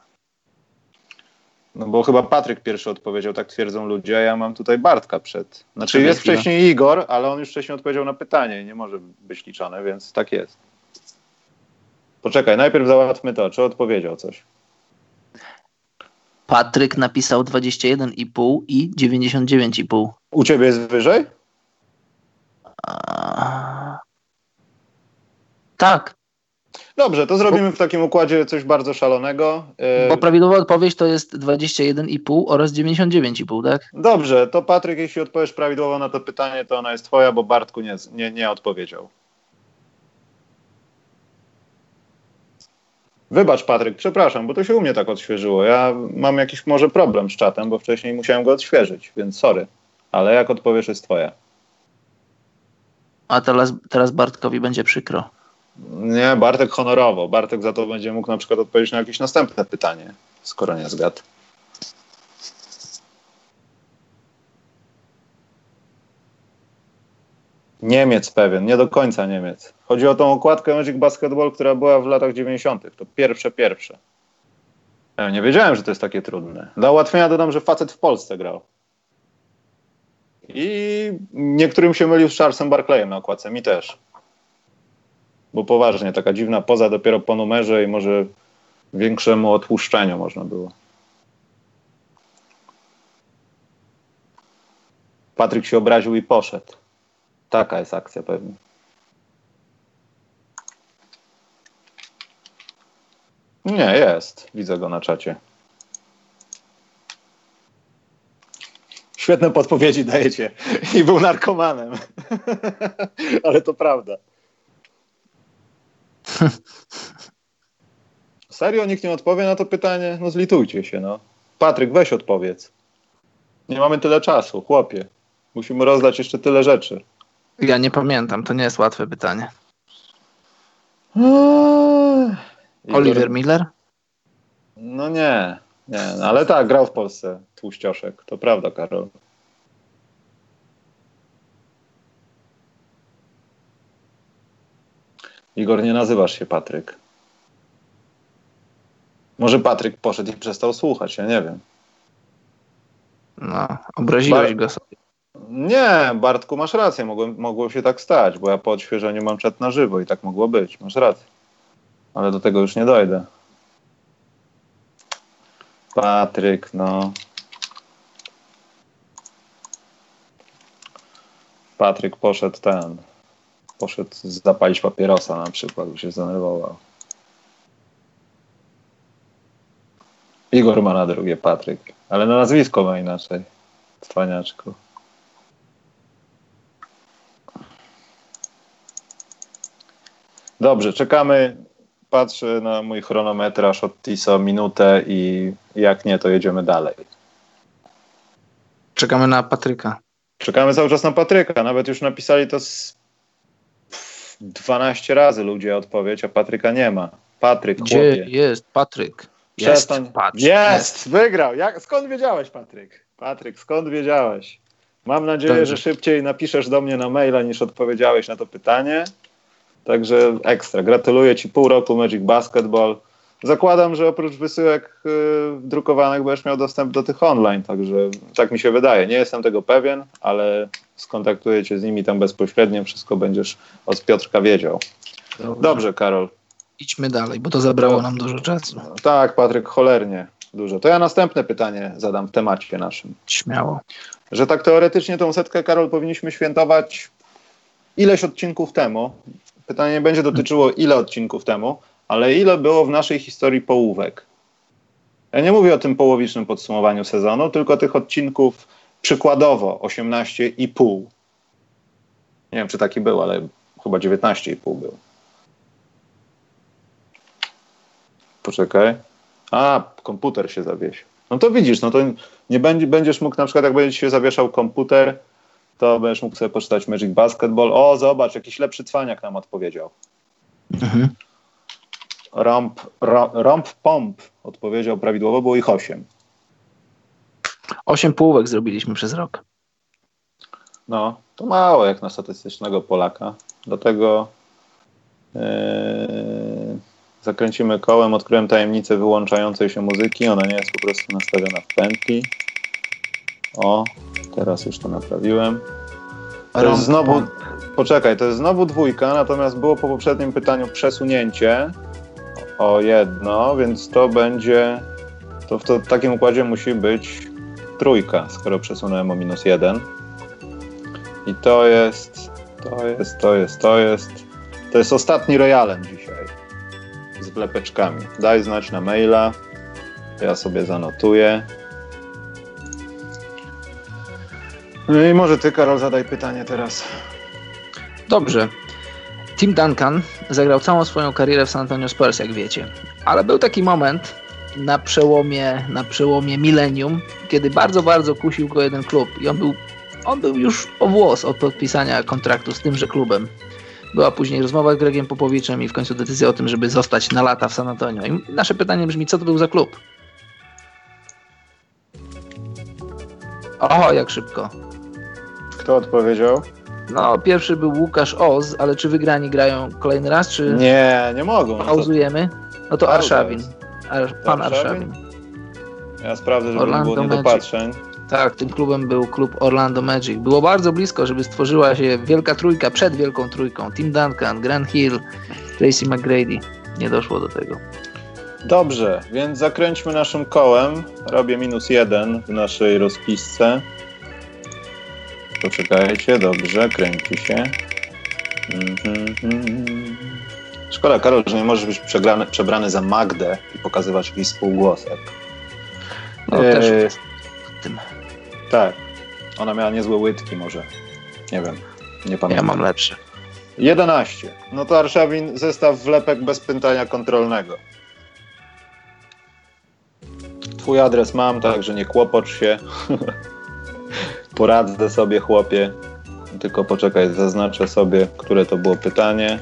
No bo chyba Patryk pierwszy odpowiedział, tak twierdzą ludzie, a ja mam tutaj Bartka przed. Znaczy jest wcześniej Igor, ale on już wcześniej odpowiedział na pytanie i nie może być liczone, więc tak jest. Poczekaj, najpierw załatwmy to, czy odpowiedział coś. Patryk napisał 21,5 i 99,5. U ciebie jest wyżej? Tak. Dobrze, to zrobimy w takim układzie coś bardzo szalonego. Bo prawidłowa odpowiedź to jest 21,5 oraz 99,5, tak? Dobrze, to Patryk, jeśli odpowiesz prawidłowo na to pytanie, to ona jest twoja, bo Bartku nie, nie, nie odpowiedział. Wybacz, Patryk, przepraszam, bo to się u mnie tak odświeżyło. Ja mam jakiś może problem z czatem, bo wcześniej musiałem go odświeżyć, więc sorry. Ale jak odpowiesz, jest twoja. A teraz, teraz Bartkowi będzie przykro. Nie, Bartek honorowo. Bartek za to będzie mógł na przykład odpowiedzieć na jakieś następne pytanie, skoro nie zgadł. Niemiec pewien, nie do końca Niemiec. Chodzi o tą okładkę Magic Basketball, która była w latach 90. To pierwsze, pierwsze. Ja nie wiedziałem, że to jest takie trudne. Dla ułatwienia dodam, że facet w Polsce grał. I niektórym się mylił z Charlesem Barclayem na okładce, mi też. Bo poważnie, taka dziwna poza dopiero po numerze i może większemu odpuszczeniu można było. Patryk się obraził i poszedł. Taka jest akcja pewnie. Nie, jest. Widzę go na czacie. Świetne podpowiedzi dajecie. I był narkomanem. Ale to prawda. Serio nikt nie odpowie na to pytanie? No zlitujcie się, no. Patryk, weź odpowiedz. Nie mamy tyle czasu, chłopie. Musimy rozdać jeszcze tyle rzeczy. Ja nie pamiętam, to nie jest łatwe pytanie. Eee, Oliver Miller? No nie, nie, no ale tak, grał w Polsce tłuścioszek, to prawda, Karol. Igor, nie nazywasz się Patryk. Może Patryk poszedł i przestał słuchać, ja nie wiem. No, obraziłeś Bar go sobie. Nie, Bartku, masz rację, mogło, mogło się tak stać, bo ja po odświeżeniu mam czat na żywo i tak mogło być, masz rację. Ale do tego już nie dojdę. Patryk, no. Patryk poszedł ten. Poszedł zapalić papierosa na przykład, bo się zdenerwował. Igor ma na drugie Patryk, ale na nazwisko ma inaczej. Cwaniaczku. Dobrze, czekamy. Patrzę na mój chronometraż od TISO minutę i jak nie, to jedziemy dalej. Czekamy na Patryka. Czekamy cały czas na Patryka. Nawet już napisali to z 12 razy ludzie odpowiedź, a Patryka nie ma. Patryk, Gdzie chłopie. jest Patryk? Przestań. Jest, patrz. Jest, wygrał. Jak, skąd wiedziałeś, Patryk? Patryk, skąd wiedziałeś? Mam nadzieję, Dobrze. że szybciej napiszesz do mnie na maila niż odpowiedziałeś na to pytanie. Także ekstra. Gratuluję Ci pół roku Magic Basketball. Zakładam, że oprócz wysyłek yy, drukowanych będziesz miał dostęp do tych online, także tak mi się wydaje. Nie jestem tego pewien, ale skontaktuję Cię z nimi tam bezpośrednio. Wszystko będziesz od Piotrka wiedział. Dobrze, Dobrze Karol. Idźmy dalej, bo to zabrało nam dużo czasu. Tak, Patryk, cholernie. Dużo. To ja następne pytanie zadam w temacie naszym. Śmiało. Że tak teoretycznie tą setkę, Karol, powinniśmy świętować ileś odcinków temu. Pytanie nie będzie dotyczyło ile odcinków temu, ale ile było w naszej historii połówek. Ja nie mówię o tym połowicznym podsumowaniu sezonu, tylko tych odcinków przykładowo 18,5. Nie wiem, czy taki był, ale chyba 19,5 był. Poczekaj. A, komputer się zawiesił. No to widzisz, no to nie będzie, będziesz mógł na przykład, jak będzie się zawieszał komputer, to będziesz mógł sobie poczytać Magic Basketball. O, zobacz, jakiś lepszy cwaniak nam odpowiedział. Mhm. Romp, romp Pomp odpowiedział prawidłowo, było ich osiem. Osiem półek zrobiliśmy przez rok. No, to mało jak na statystycznego Polaka. Do tego yy, zakręcimy kołem, odkryłem tajemnicę wyłączającej się muzyki. Ona nie jest po prostu nastawiona w pętli. O, teraz już to naprawiłem. To jest znowu, poczekaj, to jest znowu dwójka, natomiast było po poprzednim pytaniu przesunięcie o jedno, więc to będzie, to w, to, w takim układzie musi być trójka, skoro przesunąłem o minus jeden. I to jest, to jest, to jest, to jest, to jest ostatni royalem dzisiaj z wlepeczkami. Daj znać na maila, ja sobie zanotuję. No i może ty, Karol, zadaj pytanie teraz. Dobrze. Tim Duncan zagrał całą swoją karierę w San Antonio Spurs, jak wiecie. Ale był taki moment na przełomie, na przełomie milenium, kiedy bardzo, bardzo kusił go jeden klub i on był, on był już o włos od podpisania kontraktu z tymże klubem. Była później rozmowa z Gregiem Popowiczem i w końcu decyzja o tym, żeby zostać na lata w San Antonio. I nasze pytanie brzmi, co to był za klub? Oho, jak szybko. Kto odpowiedział? No, pierwszy był Łukasz Oz, ale czy wygrani grają kolejny raz, czy... Nie, nie mogą. Pauzujemy? No to Arszawin. Ar... Pan Arszawin. Ja sprawdzę, żeby Orlando było niedopatrzeń. Tak, tym klubem był klub Orlando Magic. Było bardzo blisko, żeby stworzyła się wielka trójka przed wielką trójką. Tim Duncan, Grant Hill, Tracy McGrady. Nie doszło do tego. Dobrze, więc zakręćmy naszym kołem. Robię minus jeden w naszej rozpisce. Poczekajcie, dobrze, kręci się. Mhm. Szkoda, Karol, że nie możesz być przegrany, przebrany za Magdę i pokazywać jakiś spółgłosek. No e... też w tym. Tak. Ona miała niezłe łydki może. Nie wiem, nie pamiętam. Ja mam lepsze. 11. No to Arszawin zestaw wlepek bez pytania kontrolnego. Twój adres mam, także nie kłopocz się. Poradzę sobie, chłopie. Tylko poczekaj, zaznaczę sobie, które to było pytanie.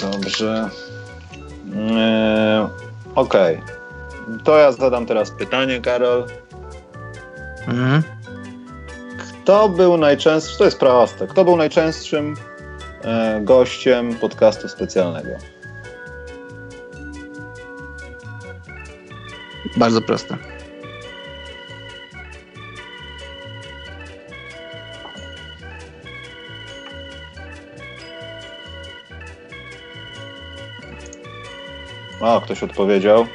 Dobrze. Eee, Okej. Okay. To ja zadam teraz pytanie, Karol. Mhm. Kto był najczęstszym, to jest proste, kto był najczęstszym e, gościem podcastu specjalnego? Bardzo proste. O, ktoś odpowiedział.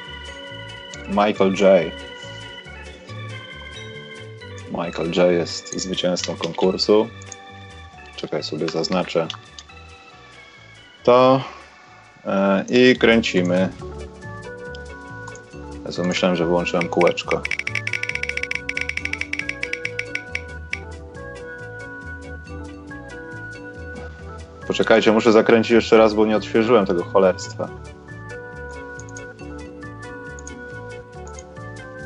Michael J. Michael J jest zwycięzcą konkursu. Czekaj sobie, zaznaczę to e, i kręcimy. Ja myślałem, że wyłączyłem kółeczko. Poczekajcie, muszę zakręcić jeszcze raz, bo nie odświeżyłem tego cholerstwa.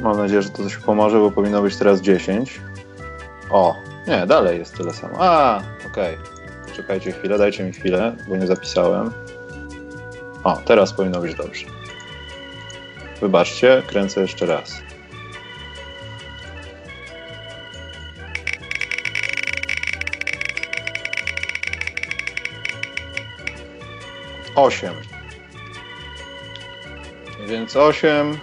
Mam nadzieję, że to coś pomoże, bo powinno być teraz 10. O, nie, dalej jest tyle samo. A, okej. Okay. Czekajcie chwilę, dajcie mi chwilę, bo nie zapisałem. O, teraz powinno być dobrze. Wybaczcie, kręcę jeszcze raz. Osiem. Więc osiem.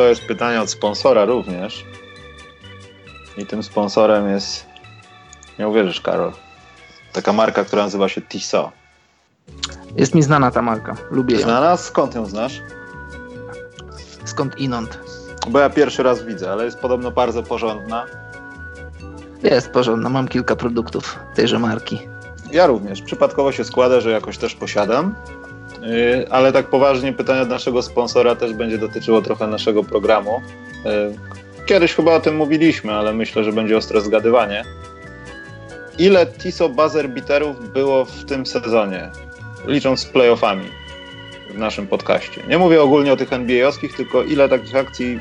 To jest pytanie od sponsora również. I tym sponsorem jest, nie uwierzysz, Karol, taka marka, która nazywa się Tissot. Jest mi znana ta marka, lubię ją. Znana? Skąd ją znasz? skąd inąd. Bo ja pierwszy raz widzę, ale jest podobno bardzo porządna. Jest porządna, mam kilka produktów tejże marki. Ja również. Przypadkowo się składa, że jakoś też posiadam. Yy, ale tak poważnie pytanie od naszego sponsora też będzie dotyczyło trochę naszego programu. Yy, kiedyś chyba o tym mówiliśmy, ale myślę, że będzie ostre zgadywanie. Ile TISO buzzer beaterów było w tym sezonie, licząc z playoffami w naszym podcaście? Nie mówię ogólnie o tych NBA-owskich, tylko ile takich akcji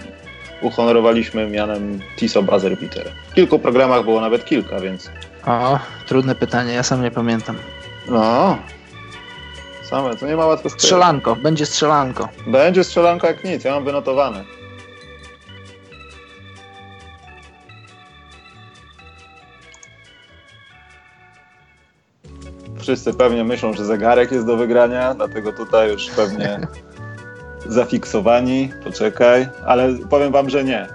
uhonorowaliśmy mianem TISO buzzer beater. W kilku programach było nawet kilka, więc... O, trudne pytanie, ja sam nie pamiętam. No, same, to nie ma skrywać. Strzelanko, będzie strzelanko. Będzie strzelanka jak nic, ja mam wynotowane. Wszyscy pewnie myślą, że zegarek jest do wygrania, dlatego tutaj już pewnie zafiksowani. Poczekaj, ale powiem wam, że nie.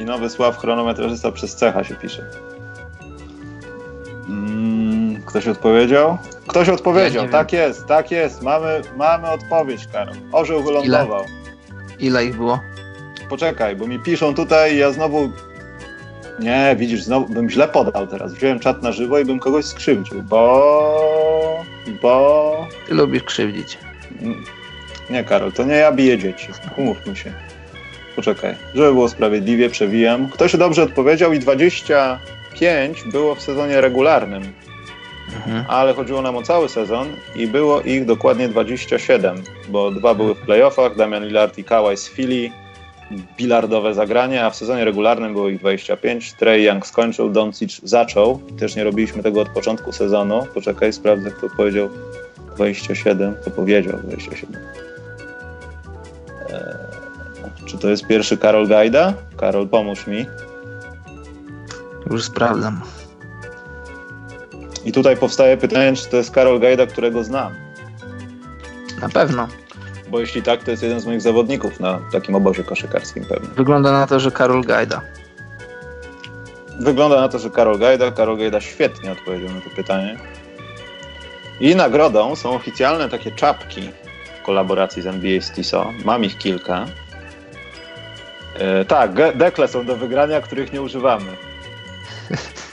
I nowy sław chronometrzysta przez cecha się pisze. Mm, ktoś odpowiedział? Ktoś odpowiedział, Ja tak jest, tak jest. Mamy, mamy odpowiedź, Karol. Orzeł wylądował. Ile ich było? Poczekaj, bo mi piszą tutaj i ja znowu. Nie, widzisz, znowu bym źle podał teraz. Wziąłem czat na żywo i bym kogoś skrzywdził, bo. Bo. Ty lubisz krzywdzić. Nie, Karol, to nie ja biję dzieci. Umówmy się. Poczekaj, żeby było sprawiedliwie, przewijam. Ktoś dobrze odpowiedział i 25 było w sezonie regularnym, Ale chodziło nam o cały sezon i było ich dokładnie 27, bo dwa były w playoffach, Damian Lillard i Kawhi z Philly, bilardowe zagranie, a w sezonie regularnym było ich 25. Trey Young skończył, Doncic zaczął. Też nie robiliśmy tego od początku sezonu. Poczekaj, sprawdzę, kto powiedział 27, kto powiedział 27. Eee, czy to jest pierwszy Karol Gajda? Karol, pomóż mi. Już sprawdzam. I tutaj powstaje pytanie, czy to jest Karol Gajda, którego znam. Na pewno. Bo jeśli tak, to jest jeden z moich zawodników na takim obozie koszykarskim pewnie. Wygląda na to, że Karol Gajda. Wygląda na to, że Karol Gajda. Karol Gajda świetnie odpowiedział na to pytanie. I nagrodą są oficjalne takie czapki w kolaboracji z NBA z TISO. Mam ich kilka. E, tak, dekle są do wygrania, których nie używamy.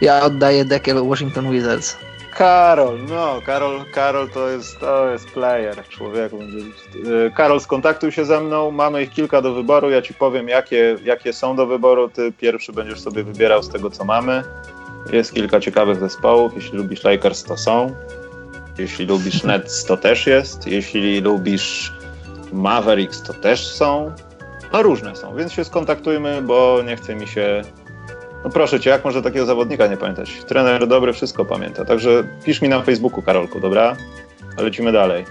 Ja oddaję dekiel Washington Wizards. Karol, no, Karol, Karol to jest, to jest player, człowieku. E, Karol, skontaktuj się ze mną, mamy ich kilka do wyboru, ja ci powiem, jakie, jakie są do wyboru, ty pierwszy będziesz sobie wybierał z tego, co mamy. Jest kilka ciekawych zespołów, jeśli lubisz Lakers, to są. Jeśli lubisz Nets, to też jest. Jeśli lubisz Mavericks, to też są. No różne są, więc się skontaktujmy, bo nie chce mi się no proszę cię, jak można takiego zawodnika nie pamiętać? Trener dobry wszystko pamięta. Także pisz mi na Facebooku, Karolku, dobra? Lecimy dalej.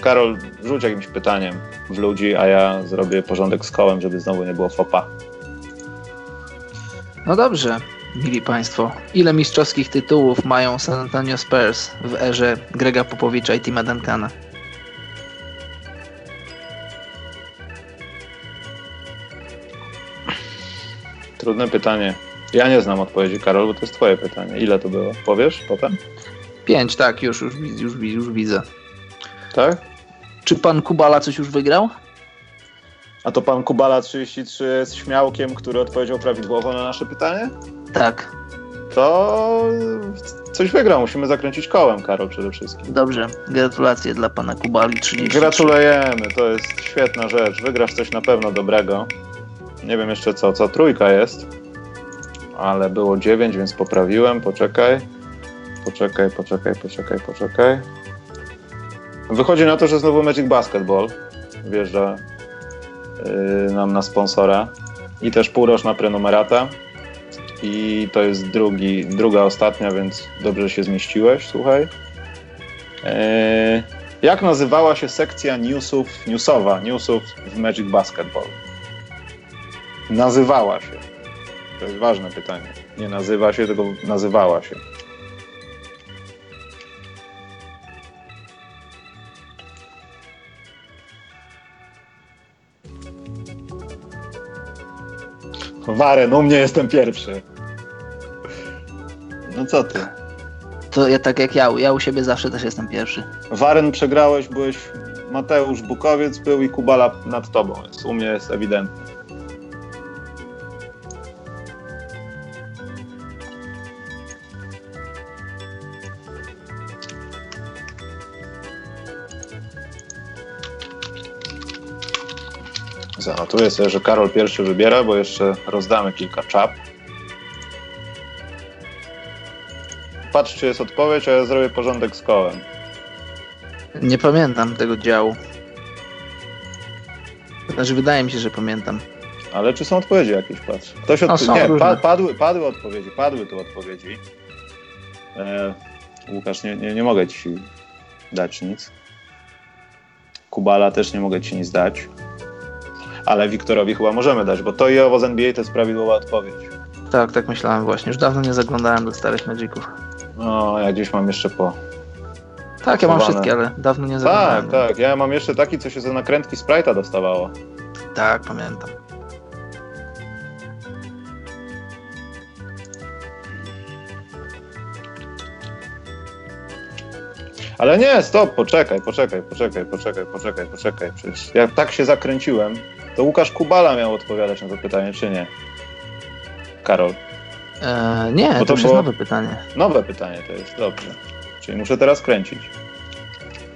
Karol, rzuć jakimś pytaniem w ludzi, a ja zrobię porządek z kołem, żeby znowu nie było fopa. No dobrze, mili Państwo. Ile mistrzowskich tytułów mają San Antonio Spurs w erze Grega Popowicza i Tima Duncana? Trudne pytanie. Ja nie znam odpowiedzi, Karol, bo to jest twoje pytanie. Ile to było? Powiesz potem? Pięć, tak, już, już, już, już widzę. Tak? Czy pan Kubala coś już wygrał? A to pan Kubala 33 jest śmiałkiem, który odpowiedział prawidłowo na nasze pytanie? Tak, To coś wygrał. Musimy zakręcić kołem, Karol, przede wszystkim. dobrze. Gratulacje dla pana Kubali 30. Gratulujemy, to jest świetna rzecz. Wygrasz coś na pewno dobrego. Nie wiem jeszcze co, co trójka jest, ale było dziewięć, więc poprawiłem. Poczekaj, poczekaj, poczekaj, poczekaj, poczekaj. Wychodzi na to, że znowu Magic Basketball wjeżdża yy, nam na sponsora i też półroczna prenumerata. I to jest drugi, druga ostatnia, więc dobrze się zmieściłeś, słuchaj. Yy, jak nazywała się sekcja newsów, newsowa, newsów w Magic Basketball? Nazywała się. To jest ważne pytanie. Nie nazywa się, tylko nazywała się. Waren, u mnie jestem pierwszy. No co ty? To ja tak jak ja, ja u siebie zawsze też jestem pierwszy. Waren przegrałeś, byłeś Mateusz Bukowiec był i Kubala nad tobą. Jest, u mnie jest ewidentny. Zanotuję sobie, że Karol pierwszy wybiera, bo jeszcze rozdamy kilka czap. Patrz, czy jest odpowiedź, a ja zrobię porządek z kołem. Nie pamiętam tego działu. Znaczy, wydaje mi się, że pamiętam. Ale czy są odpowiedzi jakieś, patrz. Ktoś No, odp- są Nie, pa- padły, padły odpowiedzi, padły tu odpowiedzi. E, Łukasz, nie, nie, nie mogę ci dać nic. Kubala też nie mogę ci nic dać. Ale Wiktorowi chyba możemy dać, bo to i owo z NBA to jest prawidłowa odpowiedź. Tak, tak myślałem właśnie. Już dawno nie zaglądałem do starych Magiców. No, ja gdzieś mam jeszcze po. Tak, ja mam wszystkie, ale dawno nie Tak, zaglądałem. tak. Ja mam jeszcze taki, co się za nakrętki Sprite'a dostawało. tak, pamiętam. Ale nie, stop, poczekaj, poczekaj, poczekaj, poczekaj, poczekaj, poczekaj. Przecież ja tak się zakręciłem, to Łukasz Kubala miał odpowiadać na to pytanie, czy nie? Karol. E, nie, Bo to, to już jest nowe pytanie. Nowe pytanie to jest, dobrze. Czyli muszę teraz kręcić.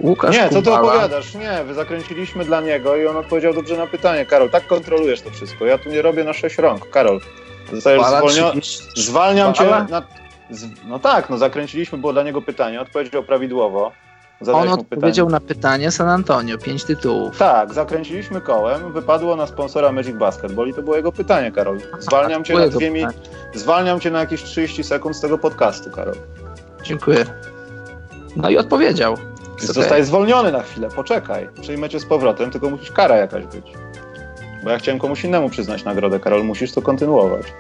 Łukasz nie, co ty opowiadasz? Nie, wy zakręciliśmy dla niego i on odpowiedział dobrze na pytanie. Karol, tak kontrolujesz to wszystko. Ja tu nie robię na sześć rąk. Karol, zostajesz zwolniony. 30. Zwalniam cię Kubala? na... z- No tak, no zakręciliśmy, było dla niego pytanie, odpowiedział prawidłowo. On Zadałeś mu odpowiedział pytanie. na pytanie San Antonio, pięć tytułów. Tak, zakręciliśmy kołem, wypadło na sponsora Magic Basketball i to było jego pytanie, Karol. Zwalniam cię na dwie mi... pytanie. Zwalniam cię na jakieś 30 sekund z tego podcastu, Karol. Dziękuję. No i odpowiedział. Zostajesz zwolniony na chwilę, poczekaj. Przyjmę cię z powrotem, tylko musisz kara jakaś być. Bo ja chciałem komuś innemu przyznać nagrodę, Karol, musisz to kontynuować.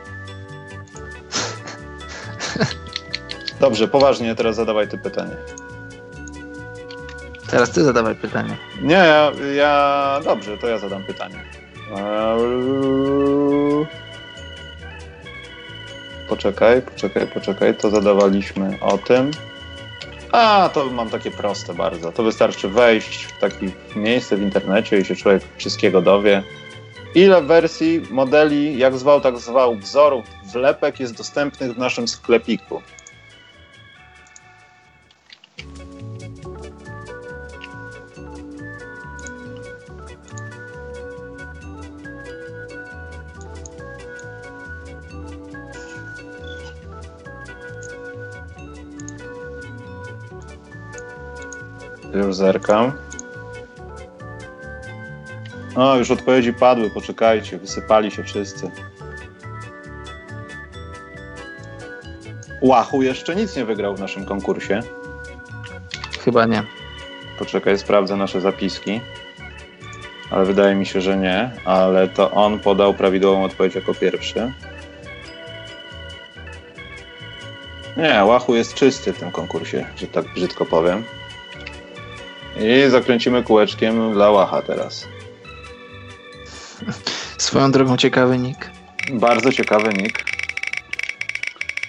Dobrze, poważnie, teraz zadawaj ty pytanie. Teraz ty zadawaj pytanie. Nie, ja, ja... Dobrze, to ja zadam pytanie. Eee, Poczekaj, poczekaj, poczekaj, to zadawaliśmy o tym. A, to mam takie proste bardzo. To wystarczy wejść w takie miejsce w internecie i się człowiek wszystkiego dowie. Ile wersji, modeli, jak zwał, tak zwał, wzorów, wlepek jest dostępnych w naszym sklepiku? Już zerkam. O, już odpowiedzi padły, poczekajcie, wysypali się wszyscy. Łachu jeszcze nic nie wygrał w naszym konkursie. Chyba nie. Poczekaj, sprawdzę nasze zapiski. Ale wydaje mi się, że nie. Ale to on podał prawidłową odpowiedź jako pierwszy. Nie, Łachu jest czysty w tym konkursie, że tak brzydko powiem. I zakręcimy kółeczkiem dla Łacha teraz. Swoją drogą ciekawy nick. Bardzo ciekawy nick.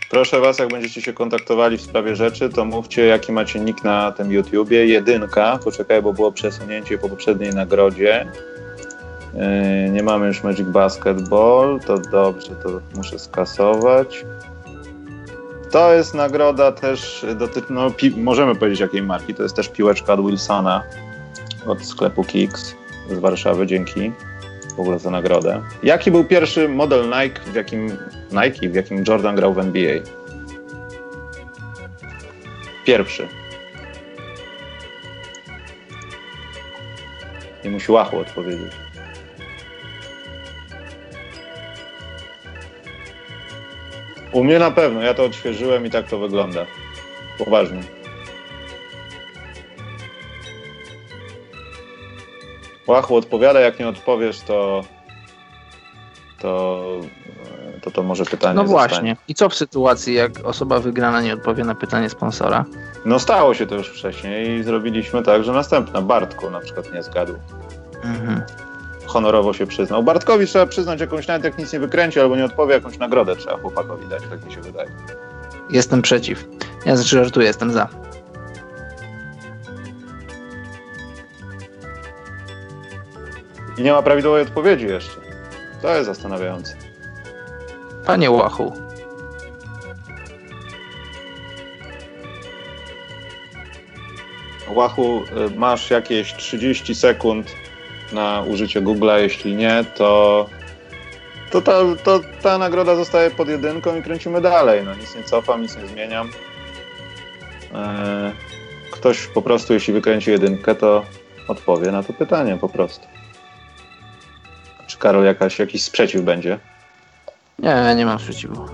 Proszę Was, jak będziecie się kontaktowali w sprawie rzeczy, to mówcie, jaki macie nick na tym YouTubie. Jedynka, poczekaj, bo było przesunięcie po poprzedniej nagrodzie. Yy, nie mamy już Magic Basketball, to dobrze, to muszę skasować. To jest nagroda też, doty- no, możemy powiedzieć jakiej marki, to jest też piłeczka od Wilsona od sklepu Kicks z Warszawy, dzięki w ogóle za nagrodę. Jaki był pierwszy model Nike, w jakim Nike, w jakim Jordan grał w NBA? Pierwszy. Nie musi łachu odpowiedzieć. U mnie na pewno, ja to odświeżyłem i tak to wygląda. Poważnie. Łachu odpowiada, jak nie odpowiesz, to to to, to może pytanie No zostanie. właśnie. I co w sytuacji, jak osoba wygrana nie odpowie na pytanie sponsora? No stało się to już wcześniej i zrobiliśmy tak, że następna, Bartku na przykład nie zgadł. Mhm. Honorowo się przyznał. Bartkowi trzeba przyznać jakąś, nawet jak nic nie wykręci albo nie odpowie, jakąś nagrodę trzeba chłopakowi dać, tak mi się wydaje. Jestem przeciw. Ja znaczy żartuję, jestem za. I nie ma prawidłowej odpowiedzi jeszcze. To jest zastanawiające. Panie Łachu. Łachu, y, masz jakieś 30 sekund na użycie Google'a. Jeśli nie, to, to, ta, to ta nagroda zostaje pod jedynką i kręcimy dalej. No, nic nie cofam, nic nie zmieniam. E, ktoś po prostu, jeśli wykręci jedynkę, to odpowie na to pytanie po prostu. Czy Karol jakaś, jakiś sprzeciw będzie? Nie, nie mam sprzeciwu.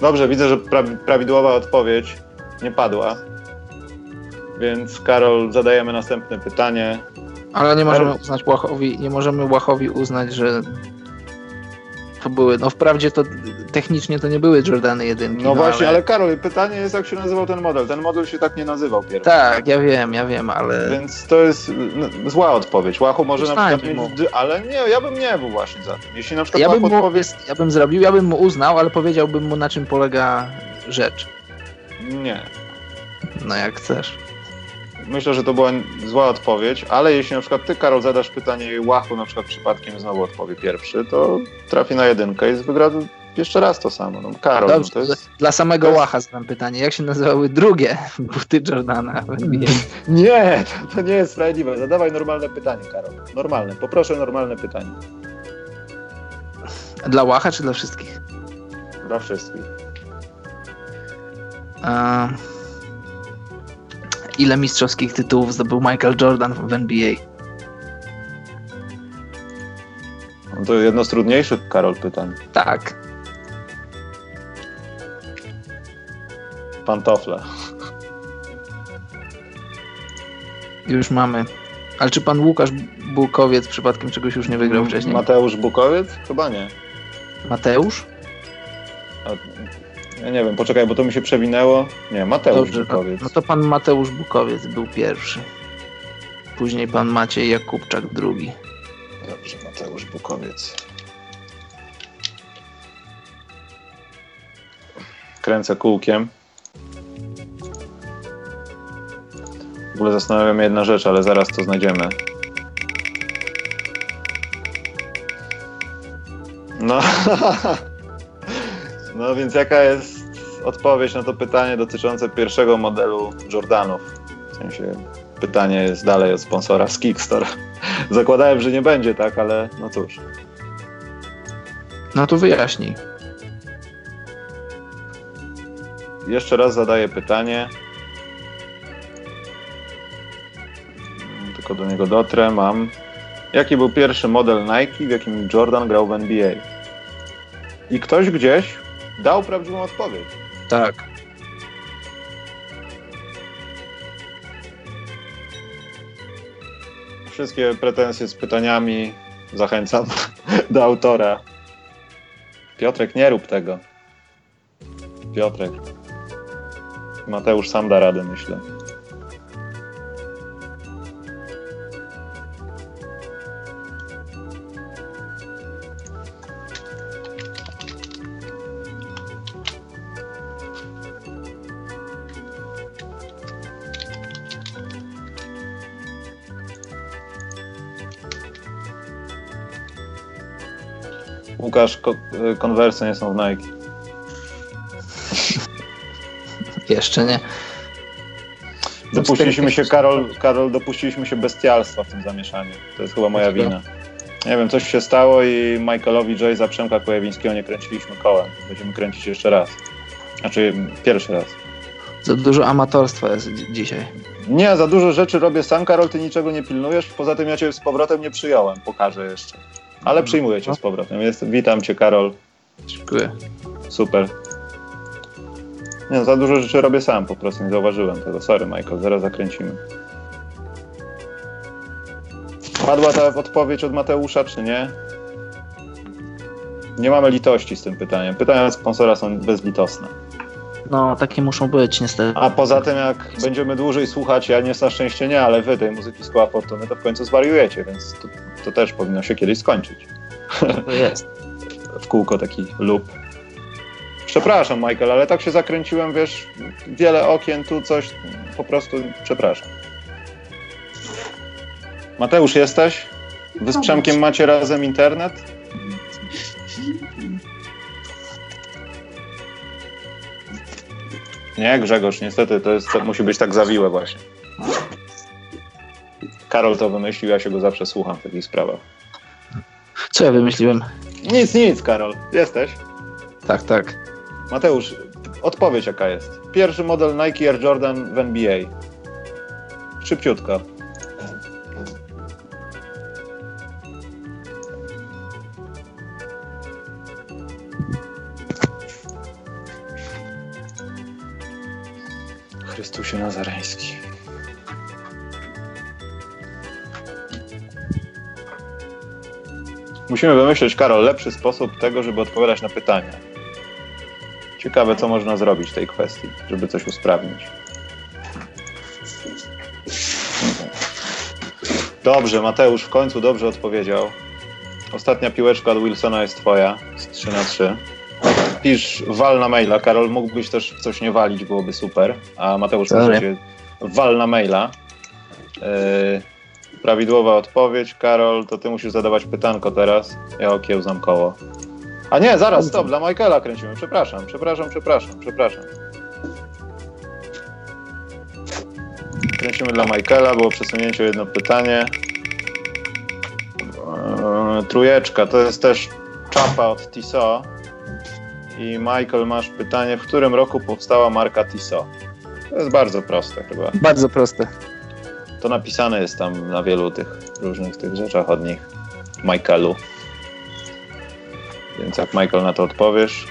Dobrze, widzę, że pra prawidłowa odpowiedź nie padła. Więc Karol, zadajemy następne pytanie. Ale nie możemy uznać Łachowi, nie możemy Łachowi uznać, że to były, no wprawdzie to technicznie to nie były Jordany jedynki. No, no właśnie, ale... ale Karol, pytanie jest jak się nazywał ten model. Ten model się tak nie nazywał pierwszy. Tak, ja wiem, ja wiem, ale... Więc to jest no, zła odpowiedź. Łachu może Uznajmy na przykład mieć... Ale nie, ja bym nie był właśnie za tym. Jeśli na przykład ja bym, mu, odpowie... ja bym zrobił, ja bym mu uznał, ale powiedziałbym mu na czym polega rzecz. Nie. No jak chcesz. Myślę, że to była zła odpowiedź, ale jeśli na przykład ty, Karol, zadasz pytanie i Łachu na przykład przypadkiem znowu odpowie pierwszy, to trafi na jedynkę i wygra jeszcze raz to samo. No, Karol, Dobrze, to jest... Dla samego jest... Łacha zadam pytanie. Jak się nazywały drugie buty Jordana w NBA? Nie, to nie jest sprawiedliwe. Zadawaj normalne pytanie, Karol. Normalne. Poproszę normalne pytanie. Dla Łacha czy dla wszystkich? Dla wszystkich. Um ile mistrzowskich tytułów zdobył Michael Jordan w NBA? No to jedno z trudniejszych, Karol, pytań. Tak. Pantofle. Już mamy. Ale czy pan Łukasz Bukowiec przypadkiem czegoś już nie wygrał wcześniej? Mateusz Bukowiec? Chyba nie. Mateusz? A, ja nie wiem, poczekaj, bo to mi się przewinęło. Nie, Mateusz Dobrze, Bukowiec. No to pan Mateusz Bukowiec był pierwszy. Później pan Maciej Jakubczak drugi. Dobrze, Mateusz Bukowiec. Kręcę kółkiem. W ogóle zastanawiam się jedna rzecz, ale zaraz to znajdziemy. No. No więc jaka jest odpowiedź na to pytanie dotyczące pierwszego modelu Jordanów? W sensie pytanie jest dalej od sponsora z Kickstarter. Zakładałem, że nie będzie tak, ale no cóż. No to wyjaśnij. Jeszcze raz zadaję pytanie. Tylko do niego dotrę. Mam. Jaki był pierwszy model Nike, w jakim Jordan grał w NBA? I ktoś gdzieś dał prawdziwą odpowiedź. Tak. Wszystkie pretensje z pytaniami zachęcam do autora. Piotrek, nie rób tego. Piotrek. Mateusz sam da radę, myślę. Łukasz, ko konwersy nie są w Nike. Jeszcze nie. Dopuściliśmy się, Karol, Karol, dopuściliśmy się bestialstwa w tym zamieszaniu. To jest chyba moja wina. Nie wiem, coś się stało i Michaelowi za Przemka Kojawińskiego nie kręciliśmy kołem. Będziemy kręcić jeszcze raz. Znaczy pierwszy raz. Za dużo amatorstwa jest dzisiaj. Nie, za dużo rzeczy robię sam, Karol, ty niczego nie pilnujesz. Poza tym ja cię z powrotem nie przyjąłem. Pokażę jeszcze. Ale przyjmuję cię z powrotem. Jest, witam cię, Karol. Dziękuję. Super. Nie, za dużo rzeczy robię sam, po prostu nie zauważyłem tego. Sorry, Michael, zaraz zakręcimy. Padła ta odpowiedź od Mateusza, czy nie? Nie mamy litości z tym pytaniem. Pytania od sponsora są bezlitosne. No, takie muszą być, niestety. A poza tym, jak będziemy dłużej słuchać, ja nie na szczęście nie, ale wy tej muzyki z koła Fortuny, to w końcu zwariujecie, więc to, też powinno się kiedyś skończyć. To jest. w kółko taki loop. Przepraszam, Michael, ale tak się zakręciłem, wiesz, wiele okien, tu coś, po prostu przepraszam. Mateusz, jesteś? Wy z Przemkiem macie razem internet? Nie, Grzegorz, niestety to, jest, to musi być tak zawiłe właśnie. Karol to wymyślił, ja się go zawsze słucham w takich sprawach. Co ja wymyśliłem? Nic, nic, Karol. Jesteś? Tak, tak. Mateusz, odpowiedź jaka jest. Pierwszy model Nike Air Jordan w NBA. Szybciutko. Chrystusie Nazareński. Musimy wymyślić, Karol, lepszy sposób tego, żeby odpowiadać na pytania. Ciekawe, co można zrobić w tej kwestii, żeby coś usprawnić. Dobrze, Mateusz w końcu dobrze odpowiedział. Ostatnia piłeczka od Wilsona jest twoja z 3 na 3. Pisz wal na maila. Karol, mógłbyś też w coś nie walić, byłoby super. A Mateusz, proszę cię, wal na maila. Yy, prawidłowa odpowiedź. Karol, to ty musisz zadawać pytanko teraz. Ja okiełzam koło. A nie, zaraz, stop, dla Michaela kręcimy. Przepraszam, przepraszam, przepraszam, przepraszam. Kręcimy dla Michaela, było przesunięcie o jedno pytanie. Eee, Trójeczka, to jest też czapa od Tissot. I Michael, masz pytanie, w którym roku powstała marka Tissot? To jest bardzo proste chyba. Bardzo proste. To napisane jest tam na wielu tych różnych tych rzeczach od nich. Michaelu. Więc jak Michael na to odpowiesz,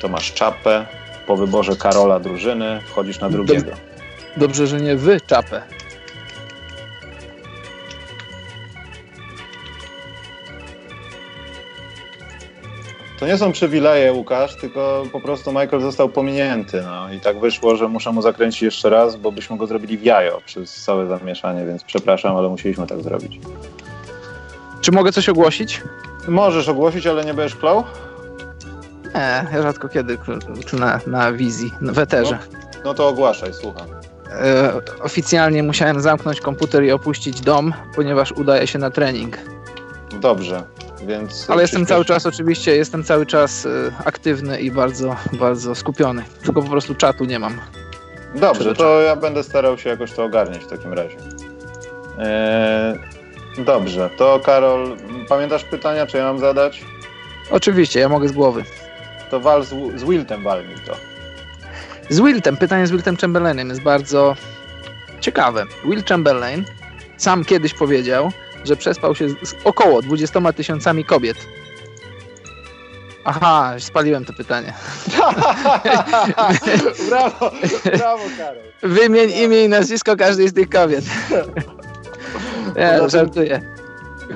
to masz czapę. Po wyborze Karola drużyny wchodzisz na drugiego. Dobrze, że nie wy czapę. To nie są przywileje, Łukasz, tylko po prostu Michael został pominięty. No. I tak wyszło, że muszę mu zakręcić jeszcze raz, bo byśmy go zrobili w jajo przez całe zamieszanie, więc przepraszam, ale musieliśmy tak zrobić. Czy mogę coś ogłosić? Możesz ogłosić, ale nie będziesz klął? Nie, rzadko kiedy na, na wizji, w eterze. No to ogłaszaj, słucham. E, oficjalnie musiałem zamknąć komputer i opuścić dom, ponieważ udaje się na trening. Dobrze, więc... Ale jestem cały czas oczywiście, jestem cały czas e, aktywny i bardzo, bardzo skupiony. Tylko po prostu czatu nie mam. Dobrze, to ja będę starał się jakoś to ogarniać w takim razie. Eee, dobrze, to Karol, pamiętasz pytania, czy ja mam zadać? Oczywiście, ja mogę z głowy. To wal z, z Wiltem walnij to. Z Wiltem, pytanie z Wiltem Chamberlainem jest bardzo ciekawe. Will Chamberlain sam kiedyś powiedział, że przespał się z około 20 tysiącami kobiet. Aha, spaliłem to pytanie. brawo, brawo Karol. Wymień imię i nazwisko każdej z tych kobiet. Tym- żartuję.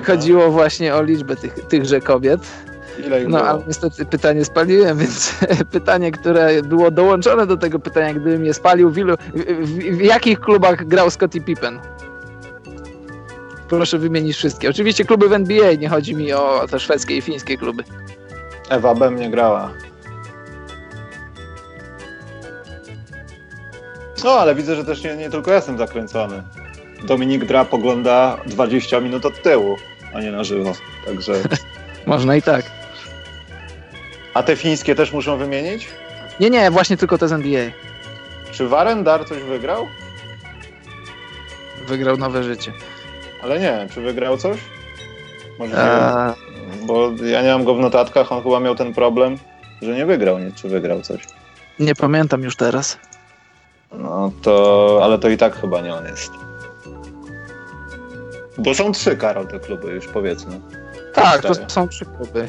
Chodziło właśnie o liczbę tych, tychże kobiet. Ile No, było? ale niestety pytanie spaliłem, więc pytanie, które było dołączone do tego pytania, gdybym je spalił, w, ilu, w, w, w jakich klubach grał Scottie Pippen? Proszę wymienić wszystkie. Oczywiście kluby w NBA, nie chodzi mi o te szwedzkie i fińskie kluby. Ewa B mnie grała. No, ale widzę, że też nie, nie tylko ja jestem zakręcony. Dominik Dra pogląda 20 minut od tyłu, a nie na żywo. Także. Można i tak. A te fińskie też muszą wymienić? Nie, nie, właśnie tylko te z NBA. Czy Warendar coś wygrał? Wygrał nowe życie. Ale nie, czy wygrał coś? Może nie Eee, bo ja nie mam go w notatkach, on chyba miał ten problem, że nie wygrał, nie, czy wygrał coś. nie pamiętam już teraz. No to, ale to i tak chyba nie on jest. Bo są trzy, Karol, te kluby, już powiedzmy. Tak, to są trzy kluby.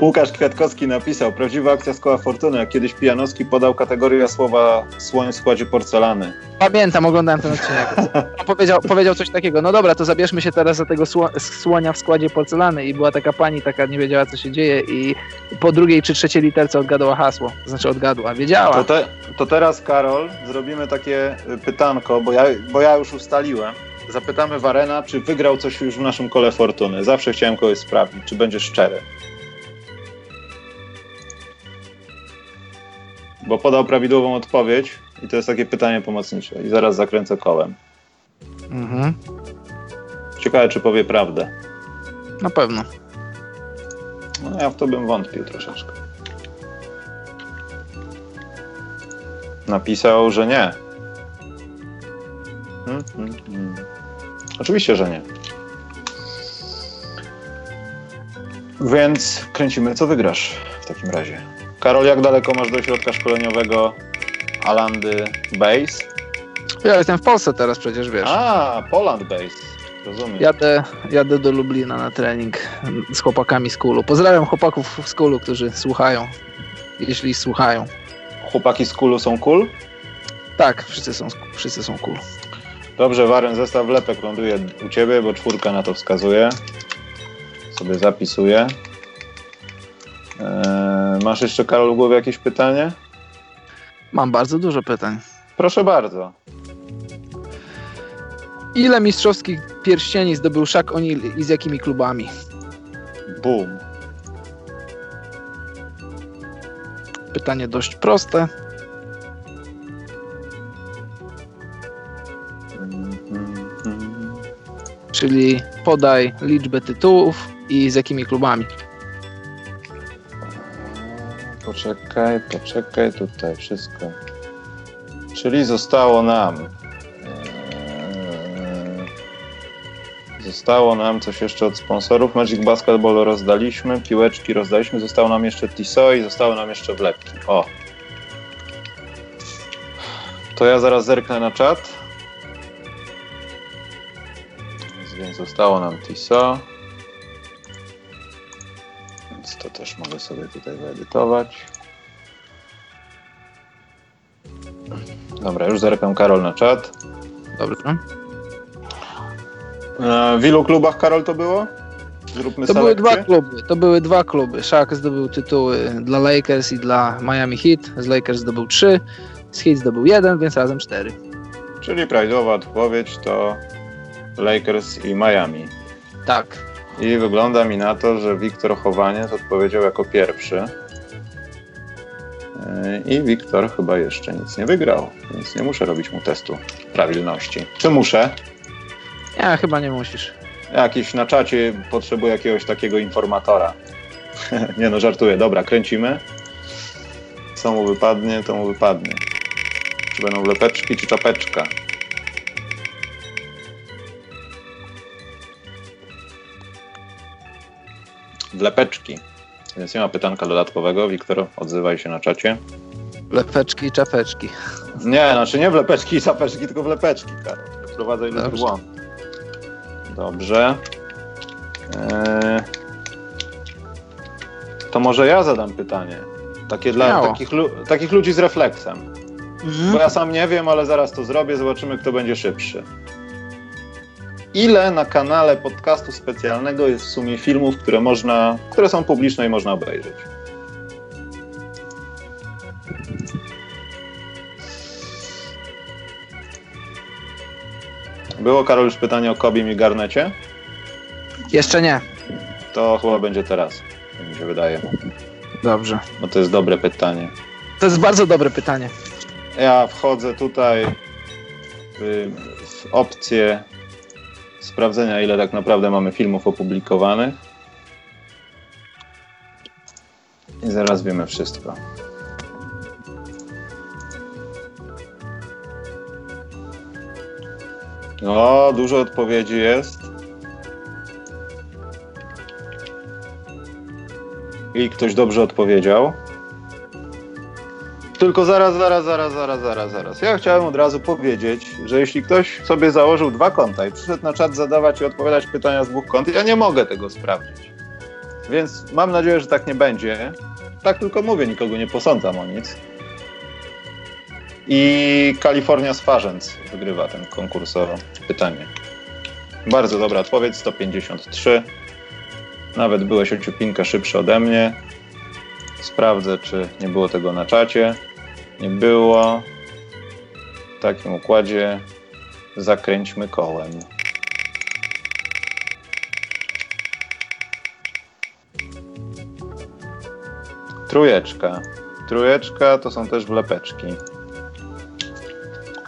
Łukasz Kwiatkowski napisał, prawdziwa akcja z koła Fortuny, jak kiedyś Pijanowski podał kategorię słowa słoń w składzie porcelany. Pamiętam, oglądałem ten odcinek. powiedział, powiedział coś takiego, no dobra, to zabierzmy się teraz za tego słonia w składzie porcelany i była taka pani, taka nie wiedziała co się dzieje i po drugiej czy trzeciej literce odgadła hasło, znaczy odgadła, wiedziała. To, te, to teraz Karol, zrobimy takie pytanko, bo ja, bo ja już ustaliłem. Zapytamy Warena, czy wygrał coś już w naszym kole Fortuny. Zawsze chciałem kogoś sprawdzić, czy będzie szczery. Bo podał prawidłową odpowiedź i to jest takie pytanie pomocnicze i zaraz zakręcę kołem. Mhm. Ciekawe, czy powie prawdę. Na pewno. No ja w to bym wątpił troszeczkę. Napisał, że nie. Hmm, hmm, hmm. Oczywiście, że nie. Więc kręcimy, co wygrasz w takim razie. Karol, jak daleko masz do środka szkoleniowego Alandy Base? Ja jestem w Polsce teraz przecież, wiesz. A, Poland Base. Rozumiem. Jadę, jadę do Lublina na trening z chłopakami z Kulu. Pozdrawiam chłopaków z Kulu, którzy słuchają, jeśli słuchają. Chłopaki z Kulu są cool? Tak, wszyscy są, wszyscy są cool. Dobrze, Waren, zestaw lepek ląduje u Ciebie, bo czwórka na to wskazuje. Sobie zapisuję. Eee, masz jeszcze, Karol, w głowie jakieś pytanie? Mam bardzo dużo pytań. Proszę bardzo. Ile mistrzowskich pierścieni zdobył Shaq O'Neal i z jakimi klubami? Boom. Pytanie dość proste. Czyli podaj liczbę tytułów i z jakimi klubami. Poczekaj, poczekaj, tutaj wszystko. Czyli zostało nam. Eee, zostało nam coś jeszcze od sponsorów. Magic Basketball rozdaliśmy, piłeczki rozdaliśmy, zostało nam jeszcze Tiso i zostało nam jeszcze wlepki. O! To ja zaraz zerknę na czat. Więc zostało nam Tiso to też mogę sobie tutaj wyedytować. Dobra, już zerkam Karol na czat. Dobrze. E, w ilu klubach, Karol, to było? Zróbmy to selekcję. były dwa kluby. To były dwa kluby. Shaq zdobył tytuły dla Lakers i dla Miami Heat. Z Lakers zdobył trzy, z Heat zdobył jeden, więc razem cztery. Czyli prawidłowa odpowiedź to Lakers i Miami. Tak. I wygląda mi na to, że Wiktor Chowaniec odpowiedział jako pierwszy. I Wiktor chyba jeszcze nic nie wygrał, więc nie muszę robić mu testu prawilności. Czy muszę? Ja chyba nie musisz. Jakiś na czacie potrzebuję jakiegoś takiego informatora. nie no, żartuję. Dobra, kręcimy. Co mu wypadnie, to mu wypadnie. Czy będą lepeczki, czy czapeczka? Wlepeczki. Więc nie ma pytanka dodatkowego. Wiktor, odzywaj się na czacie. Wlepeczki i czapeczki. Nie, znaczy nie wlepeczki i czapeczki, tylko wlepeczki, Karol. Wprowadzaj do błąd. Dobrze. Eee... To może ja zadam pytanie. Takie dla takich, takich, ludzi z refleksem. Mhm. Bo ja sam nie wiem, ale zaraz to zrobię, zobaczymy, kto będzie szybszy ile na kanale podcastu specjalnego jest w sumie filmów, które można, które są publiczne i można obejrzeć. Było, Karol, już pytanie o Kobim i Garnecie? Jeszcze nie. To chyba będzie teraz, jak mi się wydaje. Dobrze. Bo to jest dobre pytanie. To jest bardzo dobre pytanie. Ja wchodzę tutaj w, w opcję sprawdzenia, ile tak naprawdę mamy filmów opublikowanych. I zaraz wiemy wszystko. O, dużo odpowiedzi jest. I ktoś dobrze odpowiedział. Tylko zaraz, zaraz, zaraz, zaraz, zaraz, zaraz. Ja chciałem od razu powiedzieć, że jeśli ktoś sobie założył dwa konta i przyszedł na czat zadawać i odpowiadać pytania z dwóch kont, ja nie mogę tego sprawdzić. Więc mam nadzieję, że tak nie będzie. Tak tylko mówię, nikogo nie posądzam o nic. I Kalifornia Swarzędz wygrywa ten konkurs o pytanie. Bardzo dobra odpowiedź, 153. Nawet byłeś ociupinkę szybszy ode mnie. Sprawdzę, czy nie było tego na czacie. Nie było. W takim układzie zakręćmy kołem. Trójeczka. Trójeczka to są też wlepeczki.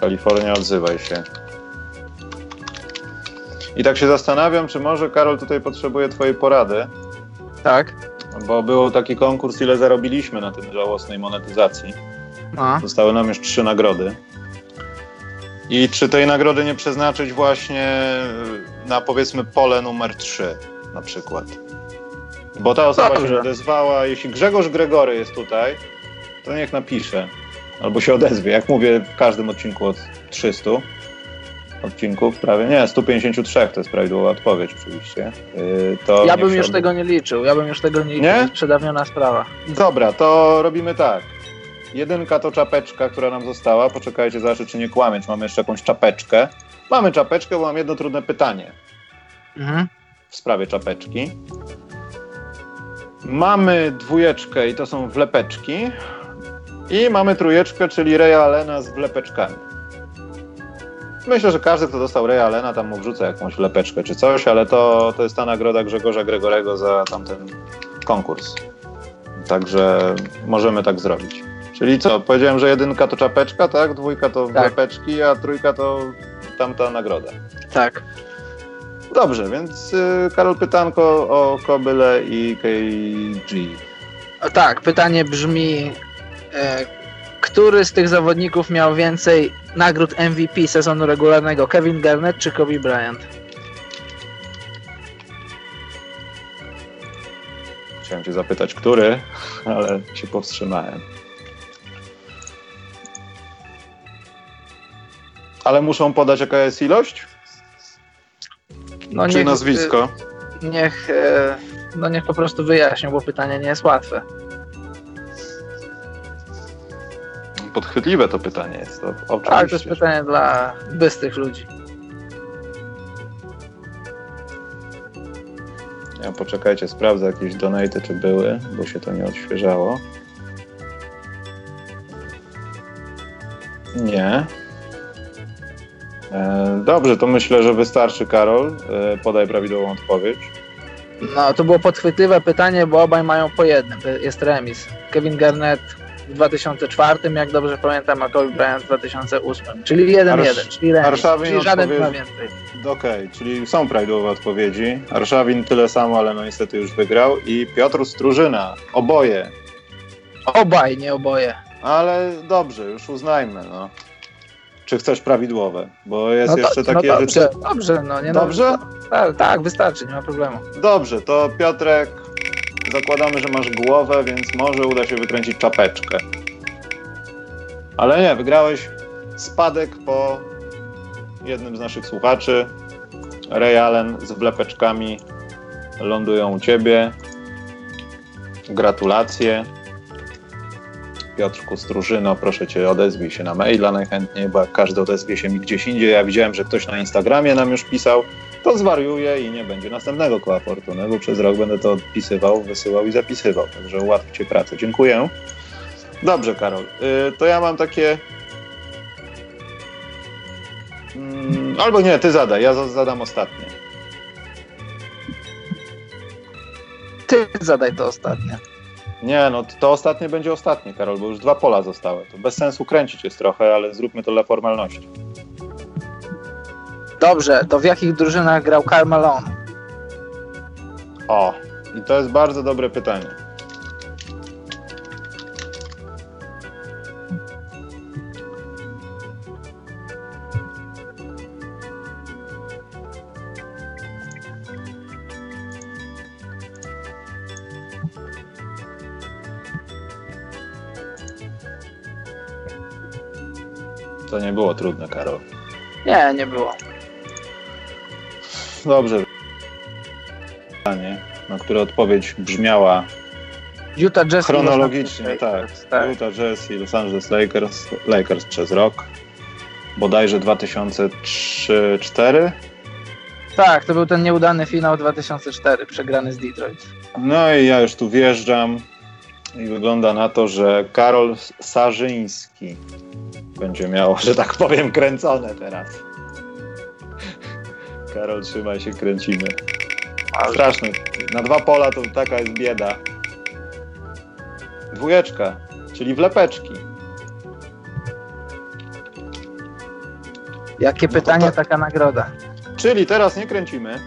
Kalifornia, odzywaj się. I tak się zastanawiam, czy może Karol tutaj potrzebuje Twojej porady, Tak. bo był taki konkurs, ile zarobiliśmy na tym żałosnej monetyzacji. No. Zostały nam już trzy nagrody. I czy tej nagrody nie przeznaczyć właśnie na powiedzmy pole numer 3 na przykład? Bo ta osoba Dobrze. się odezwała. Jeśli Grzegorz Gregory jest tutaj, to niech napisze. Albo się odezwie. Jak mówię w każdym odcinku od 300 odcinków, prawie nie, 153 to jest prawidłowa odpowiedź oczywiście. Yy, to Ja bym już ode- tego nie liczył. Ja bym już tego nie liczył. Nie? Przedawniona sprawa. Dobra, to robimy tak. Jedynka to czapeczka, która nam została. Poczekajcie, zobaczę, czy nie kłamię, czy mamy jeszcze jakąś czapeczkę. Mamy czapeczkę, bo mam jedno trudne pytanie Mhm. w sprawie czapeczki. Mamy dwójeczkę i to są wlepeczki. I mamy trójeczkę, czyli Reja Alena z wlepeczkami. Myślę, że każdy, kto dostał Reja Alena, tam mu wrzuca jakąś wlepeczkę czy coś, ale to, to jest ta nagroda Grzegorza Gregorego za tamten konkurs. Także możemy tak zrobić. Czyli co? Powiedziałem, że jedynka to czapeczka, tak? Dwójka to Tak. a trójka to tamta nagroda. Tak. Dobrze, więc y, Karol pytanko o Kobyle i KG. Tak, pytanie brzmi, e, który z tych zawodników miał więcej nagród MVP sezonu regularnego? Kevin Garnett czy Kobe Bryant? Chciałem cię zapytać, który, ale się powstrzymałem. Ale muszą podać, jaka jest ilość? No Czy nazwisko? e, Niech, e, no niech po prostu wyjaśnią, bo pytanie nie jest łatwe. Podchwytliwe to pytanie jest. To, Tak, to jest pytanie dla bystrych ludzi. Ja poczekajcie, sprawdzę jakieś donaty, czy były, bo się to nie odświeżało. Nie. E, dobrze, to myślę, że wystarczy, Karol. E, podaj prawidłową odpowiedź. No, to było podchwytliwe pytanie, bo obaj mają po jednym. Jest remis. Kevin Garnett w 2004, jak dobrze pamiętam, a Kobe Bryant w 2008. Czyli 1-1, Arsz- czyli remis. Arszawin Czyli żaden odpowie- ma więcej. Okej, czyli są prawidłowe odpowiedzi. Arszawin tyle samo, ale no niestety już wygrał. I Piotr Strużyna. Oboje. Obaj, nie oboje. Ale dobrze, już uznajmy, no. Czy chcesz prawidłowe? Bo jest No, to, jeszcze no takie dobrze, życie. dobrze, no nie Dobrze? No, tak, tak, wystarczy, nie ma problemu. Dobrze, to Piotrek, zakładamy, że masz głowę, więc może uda się wykręcić czapeczkę. Ale nie, wygrałeś spadek po jednym z naszych słuchaczy. Ray Allen z wlepeczkami lądują u ciebie. Gratulacje. Piotrku Strużyno, proszę cię, odezwij się na maila najchętniej, bo jak każdy odezwie się mi gdzieś indziej, ja widziałem, że ktoś na Instagramie nam już pisał, to zwariuje i nie będzie następnego koła fortuny, bo przez rok będę to odpisywał, wysyłał i zapisywał. Także ułatwcie pracę. Dziękuję. Dobrze, Karol. Y, to ja mam takie. Mm, albo nie, ty zadaj, ja za- zadam ostatnie. Ty zadaj to ostatnie. Nie, no to ostatnie będzie ostatnie, Karol, bo już dwa pola zostały. To bez sensu kręcić jest trochę, ale zróbmy to dla formalności. Dobrze, to w jakich drużynach grał Karl Malone? O, i to jest bardzo dobre pytanie. To nie było trudne, Karol. Nie, nie było. Dobrze. Pytanie. na które odpowiedź brzmiała Utah Jazz chronologicznie, tak. tak. Utah Jazz i Los Angeles Lakers, Lakers przez rok, bodajże 2003-2004. Tak, to był ten nieudany finał 2004, przegrany z Detroit. No i ja już tu wjeżdżam i wygląda na to, że Karol Sarzyński będzie miał, że tak powiem, kręcone teraz. Karol, trzymaj się, kręcimy. Straszny. Na dwa pola to taka jest bieda. Dwójeczka, czyli wlepeczki. Jakie no pytanie, to... taka nagroda. Czyli teraz nie kręcimy,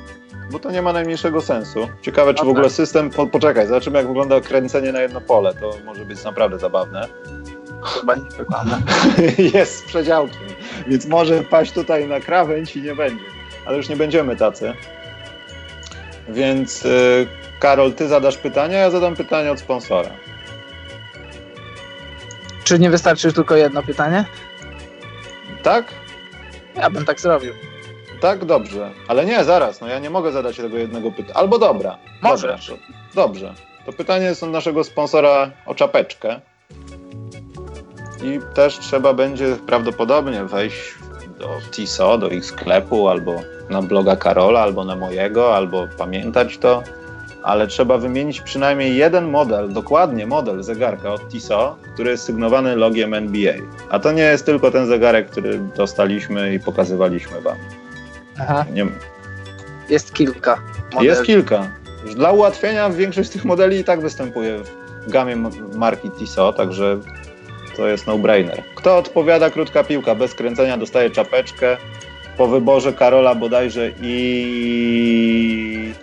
bo to nie ma najmniejszego sensu. Ciekawe, czy w ogóle system. Po, poczekaj, zobaczymy, jak wygląda kręcenie na jedno pole. To może być naprawdę zabawne. Chyba nie wygląda. Jest z przedziałkiem, więc może paść tutaj na krawędź i nie będzie. Ale już nie będziemy tacy. Więc yy, Karol, ty zadasz pytania, ja zadam pytanie od sponsora. Czy nie wystarczy tylko jedno pytanie? Tak? Ja bym tak zrobił. Tak, dobrze. Ale nie, zaraz, no ja nie mogę zadać tego jednego pytania. Albo dobra. Możesz. Dobra, to, dobrze. To pytanie jest od naszego sponsora o czapeczkę. I też trzeba będzie prawdopodobnie wejść do TISO, do ich sklepu, albo na bloga Karola, albo na mojego, albo pamiętać to ale trzeba wymienić przynajmniej jeden model, dokładnie model zegarka od Tissot, który jest sygnowany logiem NBA. A to nie jest tylko ten zegarek, który dostaliśmy i pokazywaliśmy wam. Aha. Nie... Jest kilka. Modeli. Jest kilka. Dla ułatwienia większość z tych modeli i tak występuje w gamie marki Tissot, także to jest no-brainer. Kto odpowiada krótka piłka bez kręcenia dostaje czapeczkę. Po wyborze Karola bodajże i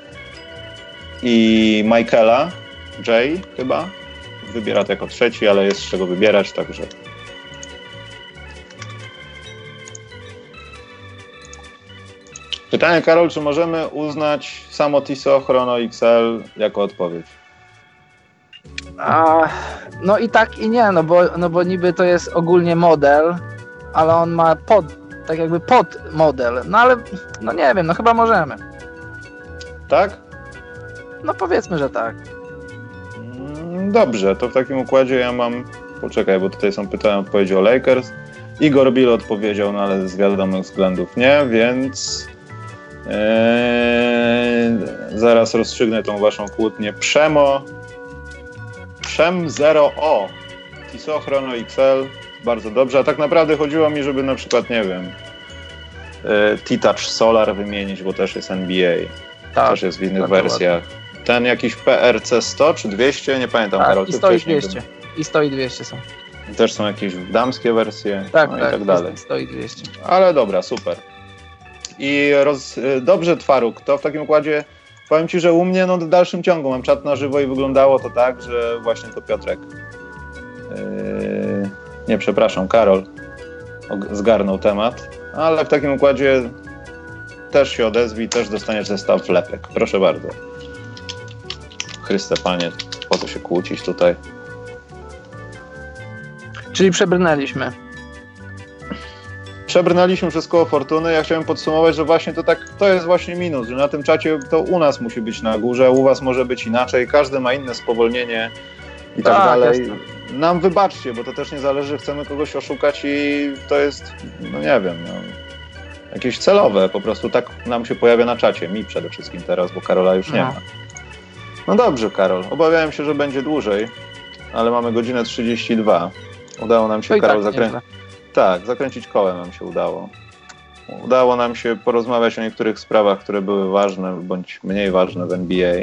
i Michaela J chyba. Wybiera to jako trzeci, ale jest z czego wybierać, także. Pytanie, Karol, czy możemy uznać samo TISO Chrono XL jako odpowiedź? A, no i tak i nie, no bo, no bo niby to jest ogólnie model, ale on ma pod, tak jakby pod model. No ale, no nie wiem, no chyba możemy. Tak? No powiedzmy, że tak. Mm, dobrze, to w takim układzie ja mam. Poczekaj, bo tutaj są pytania odpowiedzi o Lakers. Igor Bill odpowiedział, no ale z wiadomych względów nie, więc ee, zaraz rozstrzygnę tą waszą kłótnię. Przemo Przem 0O Tissot Chrono XL bardzo dobrze, a tak naprawdę chodziło mi, żeby na przykład, nie wiem, e, T-Touch Solar wymienić, bo też jest NBA. Tak, też jest w innych wersjach ten jakiś PRC 100 czy 200, nie pamiętam, tak, Karol, i 100 i 200. I 100 i 200 są. Też są jakieś damskie wersje tak, no tak, i tak dalej. 100 i 200. Ale dobra, super. I roz, dobrze, Twaruk, to w takim układzie powiem Ci, że u mnie no, w dalszym ciągu mam czat na żywo i wyglądało to tak, że właśnie to Piotrek, yy, nie przepraszam, Karol zgarnął temat, ale w takim układzie też się odezwij, też dostaniesz zestaw lepek. Proszę bardzo. Chryste Panie, po co się kłócić tutaj? Czyli przebrnęliśmy. Przebrnęliśmy przez koło fortuny. Ja chciałem podsumować, że właśnie to tak, to jest właśnie minus, że na tym czacie to u nas musi być na górze, u was może być inaczej, każdy ma inne spowolnienie i tak, tak dalej. Nam wybaczcie, bo to też nie zależy, chcemy kogoś oszukać i to jest, no nie wiem, no, jakieś celowe, po prostu tak nam się pojawia na czacie, mi przede wszystkim teraz, bo Karola już nie no. ma. No dobrze, Karol. Obawiałem się, że będzie dłużej, ale mamy godzinę 32. Udało nam się, Karol, tak, zakręcić. Tak, zakręcić kołem nam się udało. Udało nam się porozmawiać o niektórych sprawach, które były ważne bądź mniej ważne w NBA.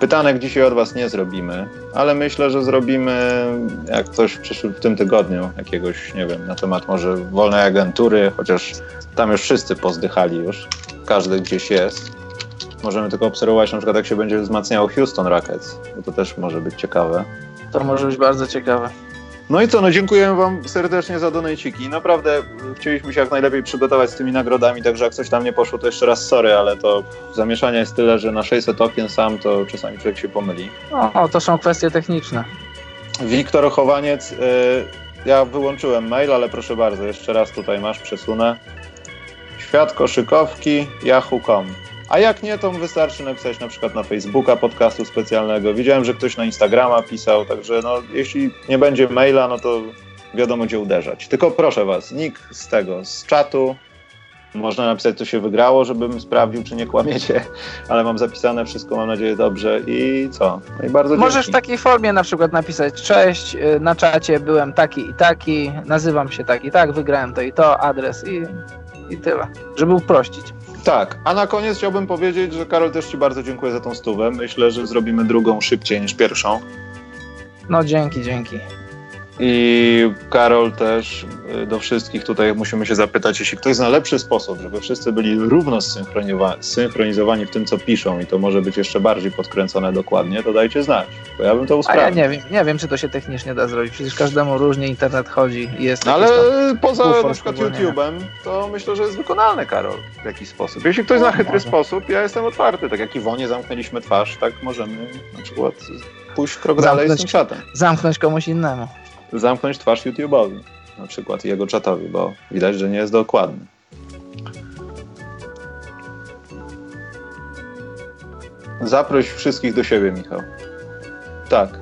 Pytanek dzisiaj od Was nie zrobimy, ale myślę, że zrobimy jak coś w, w tym tygodniu, jakiegoś, nie wiem, na temat może wolnej agentury, chociaż tam już wszyscy pozdychali już. Każdy gdzieś jest. Możemy tylko obserwować na przykład jak się będzie wzmacniało Houston Rockets, bo to też może być ciekawe. To może być bardzo ciekawe. No i co, no dziękuję Wam serdecznie za donajciki. Naprawdę chcieliśmy się jak najlepiej przygotować z tymi nagrodami, także jak coś tam nie poszło, to jeszcze raz sorry, ale to zamieszania jest tyle, że na 600 okien sam to czasami człowiek się pomyli. O, to są kwestie techniczne. Wiktor Chowaniec, y, ja wyłączyłem mail, ale proszę bardzo, jeszcze raz tutaj masz, przesunę. Świat koszykowki, yahoo.com A jak nie, to wystarczy napisać na przykład na Facebooka podcastu specjalnego. Widziałem, że ktoś na Instagrama pisał, także no, jeśli nie będzie maila, no to wiadomo gdzie uderzać. Tylko proszę was, nick z tego, z czatu, można napisać, co się wygrało, żebym sprawdził, czy nie kłamiecie, ale mam zapisane wszystko, mam nadzieję, dobrze. I co? No i bardzo Możesz dzięki. w takiej formie na przykład napisać cześć, y, na czacie byłem taki i taki, nazywam się tak i tak, wygrałem to i to, adres i, i tyle, żeby uprościć. Tak, a na koniec chciałbym powiedzieć, że Karol też Ci bardzo dziękuję za tą stówę. Myślę, że zrobimy drugą szybciej niż pierwszą. No dzięki, dzięki. I Karol też y, do wszystkich tutaj musimy się zapytać, jeśli ktoś zna lepszy sposób, żeby wszyscy byli równo zsynchronizowa- zsynchronizowani w tym, co piszą i to może być jeszcze bardziej podkręcone dokładnie, to dajcie znać, bo ja bym to A ja usprawnił. nie wiem, nie wiem, czy to się technicznie da zrobić. Przecież każdemu różnie internet chodzi i jest No ale poza na przykład. YouTube'em, to myślę, że jest wykonalne, Karol, w jakiś sposób. Jeśli ktoś zna No, chytry sposób, ja jestem otwarty. Tak jak Iwonie zamknęliśmy twarz, tak możemy na przykład pójść krok dalej z tym czatem. zamknąć komuś innemu. Zamknąć twarz YouTube'owi na przykład jego czatowi, bo widać, że nie jest dokładny. Zaproś wszystkich do siebie, Michał. Tak.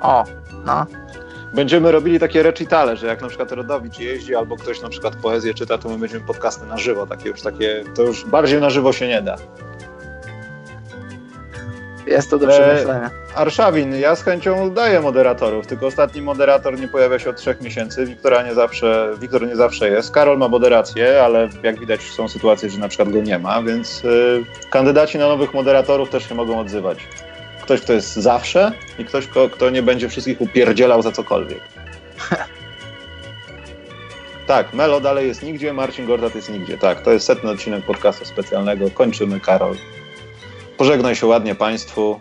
O, no. Będziemy robili takie recitale, że jak na przykład Rodowicz jeździ albo ktoś na przykład poezję czyta, to my będziemy podcasty na żywo, takie już takie, to już bardziej na żywo się nie da. Jest to do E, przemyślenia. Arszawin, ja z chęcią daję moderatorów, tylko ostatni moderator nie pojawia się od trzech miesięcy. Wiktora nie zawsze, Wiktor nie zawsze jest. Karol ma moderację, ale jak widać są sytuacje, że na przykład go nie ma, więc y, kandydaci na nowych moderatorów też się mogą odzywać. Ktoś, kto jest zawsze i ktoś, kto, kto nie będzie wszystkich upierdzielał za cokolwiek. Tak, Melo dalej jest nigdzie, Marcin Gordat jest nigdzie. Tak, to jest setny odcinek podcastu specjalnego. Kończymy, Karol. Pożegnaj się ładnie Państwu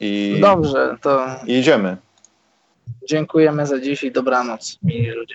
i, Dobrze, to i idziemy. dziękujemy za dziś i dobranoc, mili ludzie.